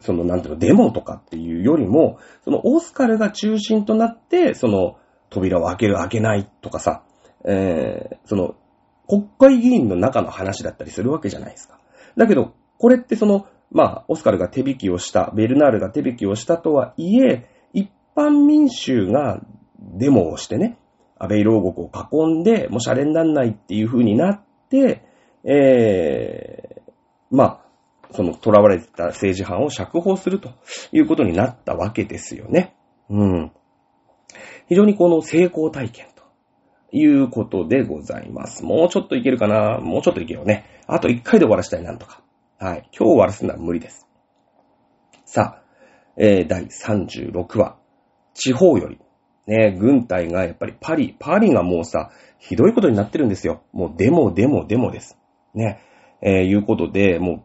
その、なんていうの、デモとかっていうよりも、そのオスカルが中心となって、その、扉を開ける開けないとかさ、えー、その、国会議員の中の話だったりするわけじゃないですか。だけど、これってその、まあ、オスカルが手引きをした、ベルナールが手引きをしたとはいえ、一般民衆がデモをしてね、安倍牢獄を囲んで、もうシャレになんないっていう風になって、えー、まあ、その囚われてた政治犯を釈放するということになったわけですよね。うん。非常にこの成功体験ということでございます。もうちょっといけるかな？もうちょっといけよね。あと1回で終わらせたいなんとか。はい。今日終わらすのは無理です。さあ、えー、第36話。地方よりね、軍隊がやっぱりパリ、パリがもうさ、ひどいことになってるんですよ。もうデモ、デモ、デモです。ね、えー、いうことで、もう、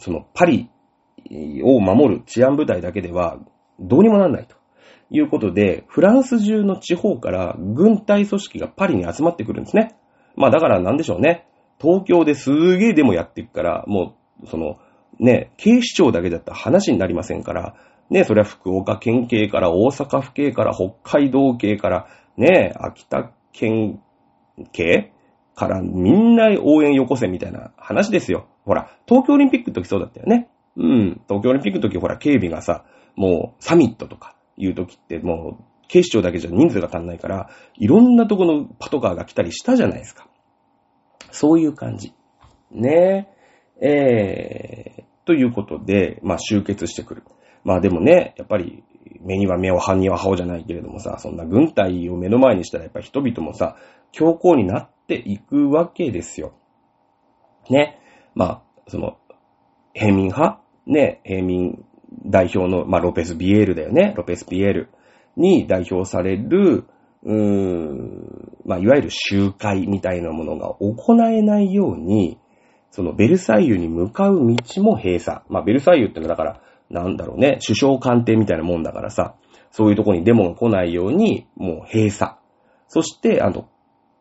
そのパリを守る治安部隊だけではどうにもなんないということで、フランス中の地方から軍隊組織がパリに集まってくるんですね。まあだからなんでしょうね。東京ですげえデモやっていくから、もう、その、ね、警視庁だけだったら話になりませんから、ね、それは福岡県警から大阪府警から北海道警から、ね、秋田県警からみんな応援よこせみたいな話ですよ。ほら、東京オリンピックの時そうだったよね。うん。東京オリンピックの時ほら、警備がさ、もうサミットとかいう時ってもう警視庁だけじゃ人数が足んないから、いろんなとこのパトカーが来たりしたじゃないですか。そういう感じ。ねえ。えー、ということで、まあ集結してくる。まあでもね、やっぱり目には目を歯には歯をじゃないけれどもさ、そんな軍隊を目の前にしたらやっぱり人々もさ、強硬になっていくわけですよ。ね。まあ、その、平民派？ね、平民代表の、まあ、ロペス・ビエールだよね。ロペス・ビエールに代表される、うーん、まあ、いわゆる集会みたいなものが行えないように、そのベルサイユに向かう道も閉鎖。まあ、ベルサイユってのはだから、なんだろうね、首相官邸みたいなもんだからさ、そういうとこにデモが来ないように、もう閉鎖。そして、あの、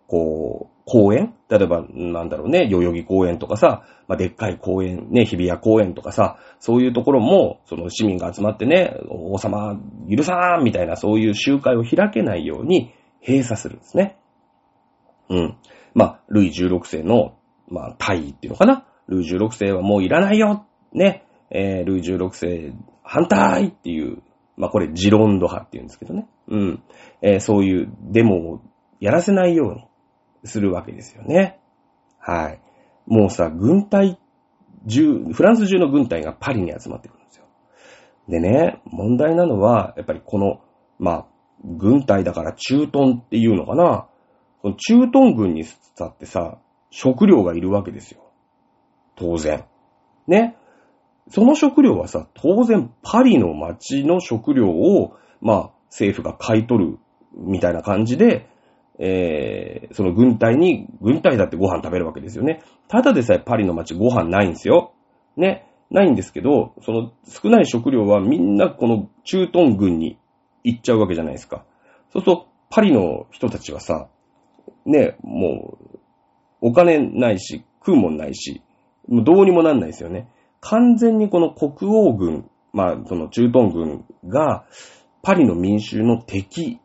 こう、公園？例えば、なんだろうね、代々木公園とかさ、まあ、でっかい公園、ね、日比谷公園とかさ、そういうところも、その市民が集まってね、王様、許さんみたいな、そういう集会を開けないように閉鎖するんですね。うん。まあ、ルイ16世の、まあ、大位っていうのかな。ルイ16世はもういらないよね。えー、ルイ16世反対っていう、まあこれジロンド派っていうんですけどね。うん。えー、そういうデモをやらせないようにするわけですよね。はい。もうさ、軍隊中、フランス中の軍隊がパリに集まってくるんですよ。でね、問題なのは、やっぱりこの、まあ、軍隊だから駐屯っていうのかな。この駐屯軍にさってさ、食料がいるわけですよ。当然。ね。その食料はさ、当然パリの街の食料を、まあ、政府が買い取るみたいな感じで、えー、その軍隊に、軍隊だってご飯食べるわけですよね。ただでさえパリの街ご飯ないんですよ。ね。ないんですけど、その少ない食料はみんなこの駐屯軍に行っちゃうわけじゃないですか。そうすると、パリの人たちはさ、ね、もう、お金ないし、食うもんないし、もうどうにもなんないですよね。完全にこの国王軍、まあ、その駐屯軍が、パリの民衆の敵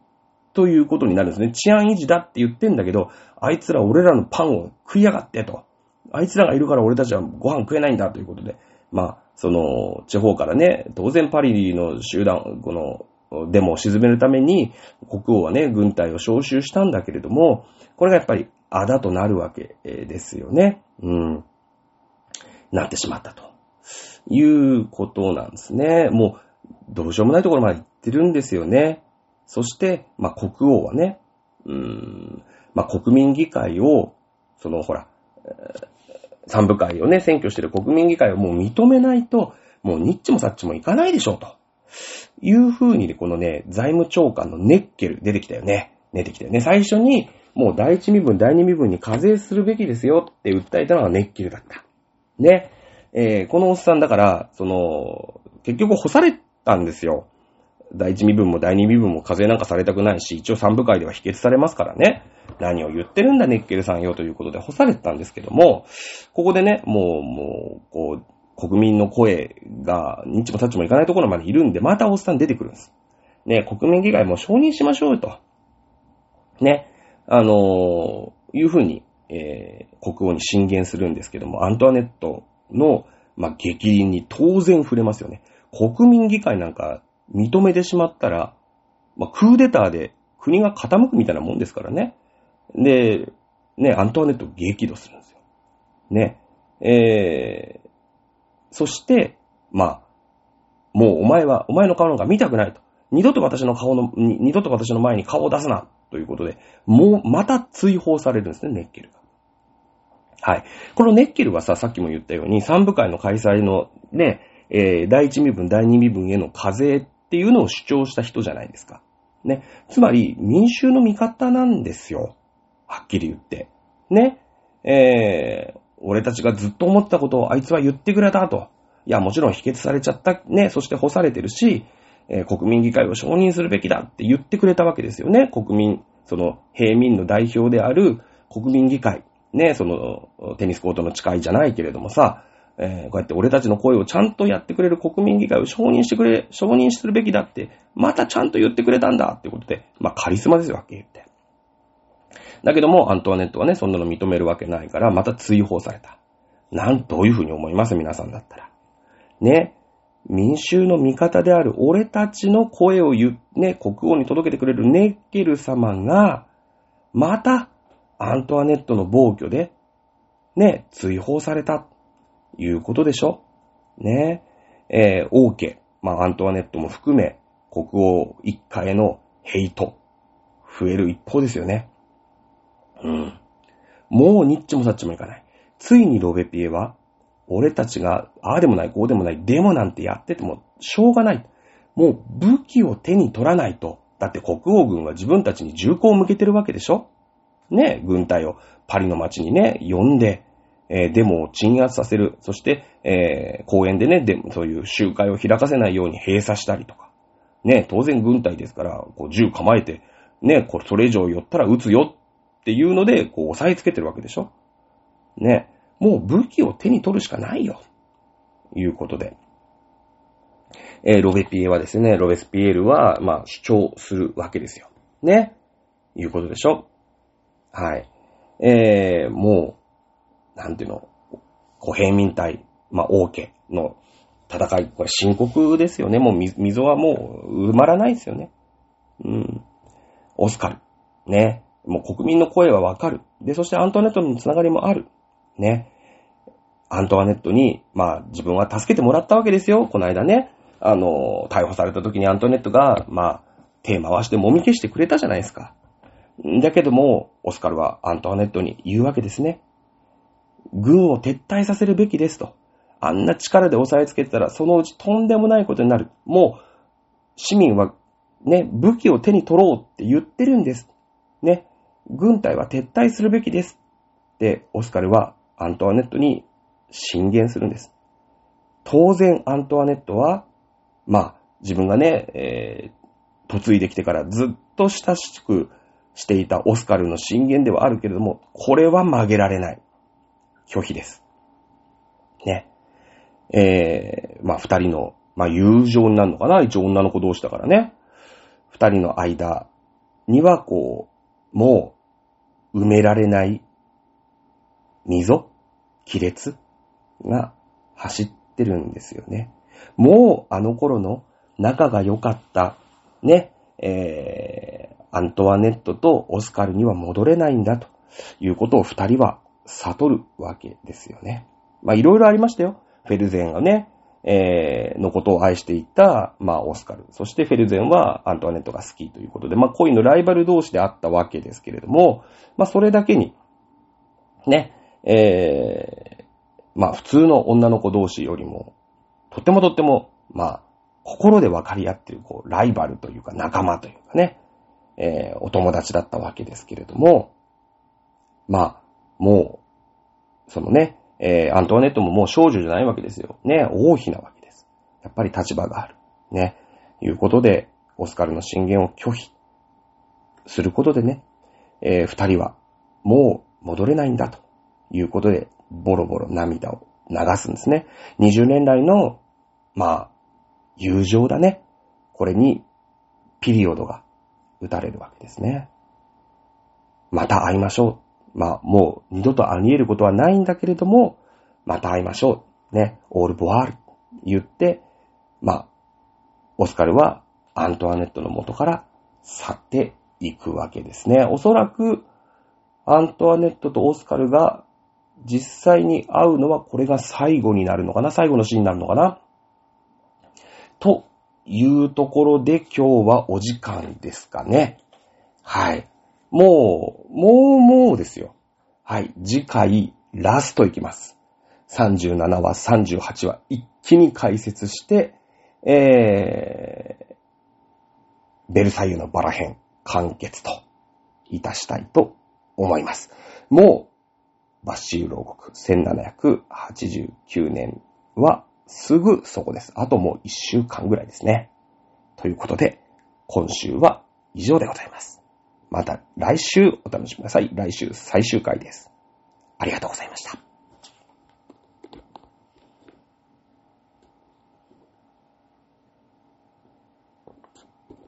ということになるんですね。治安維持だって言ってんだけど、あいつら俺らのパンを食いやがってと。あいつらがいるから俺たちはご飯食えないんだということで。まあ、その、地方からね、当然パリの集団、この、デモを沈めるために、国王はね、軍隊を招集したんだけれども、これがやっぱり、あだとなるわけですよね。うん。なってしまったと。いうことなんですね。もう、どうしようもないところまで行ってるんですよね。そして、まあ、国王はね、うーん、まあ、国民議会を、その、ほら、三部会をね、選挙してる国民議会をもう認めないと、もうニッチもサッチもいかないでしょう、という風に、このね、財務長官のネッケル出てきたよね。出てきたよね。最初に、もう第一身分、第二身分に課税するべきですよって訴えたのがネッケルだった。ね。えー、このおっさんだから、その、結局干されたんですよ。第一身分も第二身分も課税なんかされたくないし、一応三部会では否決されますからね。何を言ってるんだ、ネッケルさんよということで干されてたんですけども、ここでね、もう、もう、こう、国民の声が、日もタッチもいかないところまでいるんで、またおっさん出てくるんです。ね、国民議会も承認しましょうよと。ね、あのー、いうふうに、えー、国王に進言するんですけども、アントワネットの、まあ、激鱗に当然触れますよね。国民議会なんか認めてしまったら、まあ、クーデターで国が傾くみたいなもんですからね。で、ね、アントワネット激怒するんですよ。ね。えー、そして、まあ、もうお前は、お前の顔なんか見たくないと。二度と私の顔の、二度と私の前に顔を出すな。ということで、もう、また追放されるんですね、ネッケルが。はい。このネッケルはさ、さっきも言ったように、三部会の開催のね、えー、第一身分、第二身分への課税っていうのを主張した人じゃないですか。ね。つまり、民衆の味方なんですよ。はっきり言って。ね。えー、俺たちがずっと思ったことをあいつは言ってくれたと。いや、もちろん否決されちゃった。ね。そして干されてるし、えー、国民議会を承認するべきだって言ってくれたわけですよね。国民、その平民の代表である国民議会。ね。その、テニスコートの誓いじゃないけれどもさ、えー、こうやって俺たちの声をちゃんとやってくれる国民議会を承認してくれ、承認するべきだって、またちゃんと言ってくれたんだってことで、まあカリスマですよ、はっきり言って。だけども、アントワネットはね、そんなの認めるわけないから、また追放された。なん、どういうふうに思います皆さんだったら。ね。民衆の味方である俺たちの声を言、ね、国王に届けてくれるネッケル様が、また、アントワネットの暴挙で、ね、追放された。いうことでしょ？ねえ。ー、王家、まあ、アントワネットも含め、国王一家へのヘイト、増える一方ですよね。うん。もうニッチもサッチもいかない。ついにロベピエは、俺たちが、ああでもない、こうでもない、デモなんてやってても、しょうがない。もう武器を手に取らないと。だって国王軍は自分たちに銃口を向けてるわけでしょ？ねえ、軍隊をパリの街にね、呼んで、えー、デモを鎮圧させる。そして、えー、公園でね、でそういう集会を開かせないように閉鎖したりとか。ね、当然軍隊ですから、こう銃構えて、ね、これそれ以上寄ったら撃つよっていうので、こう押さえつけてるわけでしょ。ね、もう武器を手に取るしかないよ。いうことで。えー、ロベピエはですね、ロベスピエールは、まあ、主張するわけですよ。ね。いうことでしょ。はい。えー、もう、なんていうの、小平民隊、まあ、王家の戦い、これ深刻ですよね。もう溝はもう埋まらないですよね。うん。オスカル。ね。もう国民の声はわかる。で、そしてアントワネットのつながりもある。ね。アントワネットに、まあ自分は助けてもらったわけですよ。この間ね。あの、逮捕された時にアントワネットが、まあ、手回して揉み消してくれたじゃないですか。だけども、オスカルはアントワネットに言うわけですね。軍を撤退させるべきですと。あんな力で押さえつけてたら、そのうちとんでもないことになる。もう、市民は、ね、武器を手に取ろうって言ってるんです。ね。軍隊は撤退するべきです。って、オスカルはアントワネットに進言するんです。当然、アントワネットは、まあ、自分がね、えー、嫁いできてからずっと親しくしていたオスカルの進言ではあるけれども、これは曲げられない。拒否です。ね。えー、まあ、二人の、まあ、友情になるのかな？一応女の子同士だからね。二人の間には、こう、もう、埋められない溝？亀裂が走ってるんですよね。もうあの頃の仲が良かった、ね、えー、アントワネットとオスカルには戻れないんだということを二人は悟るわけですよね。まあいろいろありましたよ。フェルゼンがね、えー、のことを愛していた、まあ、オスカル。そしてフェルゼンはアントワネットが好きということで、まあ、恋のライバル同士であったわけですけれども、まあ、それだけに、ね、えー、まあ、普通の女の子同士よりも、とってもとっても、まあ、心で分かり合ってる、こう、ライバルというか仲間というかね、えー、お友達だったわけですけれども、まあ、もう、そのね、えー、アントワネットももう少女じゃないわけですよ。ね、王妃なわけです。やっぱり立場がある。ね、いうことで、オスカルの進言を拒否することでね、えー、二人はもう戻れないんだということで、ボロボロ涙を流すんですね。20年来の、まあ、友情だね。これに、ピリオドが打たれるわけですね。また会いましょう。まあ、もう二度とあり得ることはないんだけれども、また会いましょう。ね、オールボワール。言って、まあ、オスカルはアントワネットの元から去っていくわけですね。おそらく、アントワネットとオスカルが実際に会うのはこれが最後になるのかな最後のシーンになるのかなというところで今日はお時間ですかね。はい。もう、もうもうですよ。はい。次回、ラストいきます。37話、38話、一気に解説して、えー、ベルサイユのバラ編、完結と、いたしたいと思います。もう、バッシー牢獄、1789年は、すぐそこです。あともう一週間ぐらいですね。ということで、今週は以上でございます。また来週お楽しみください。来週最終回です。ありがとうございました。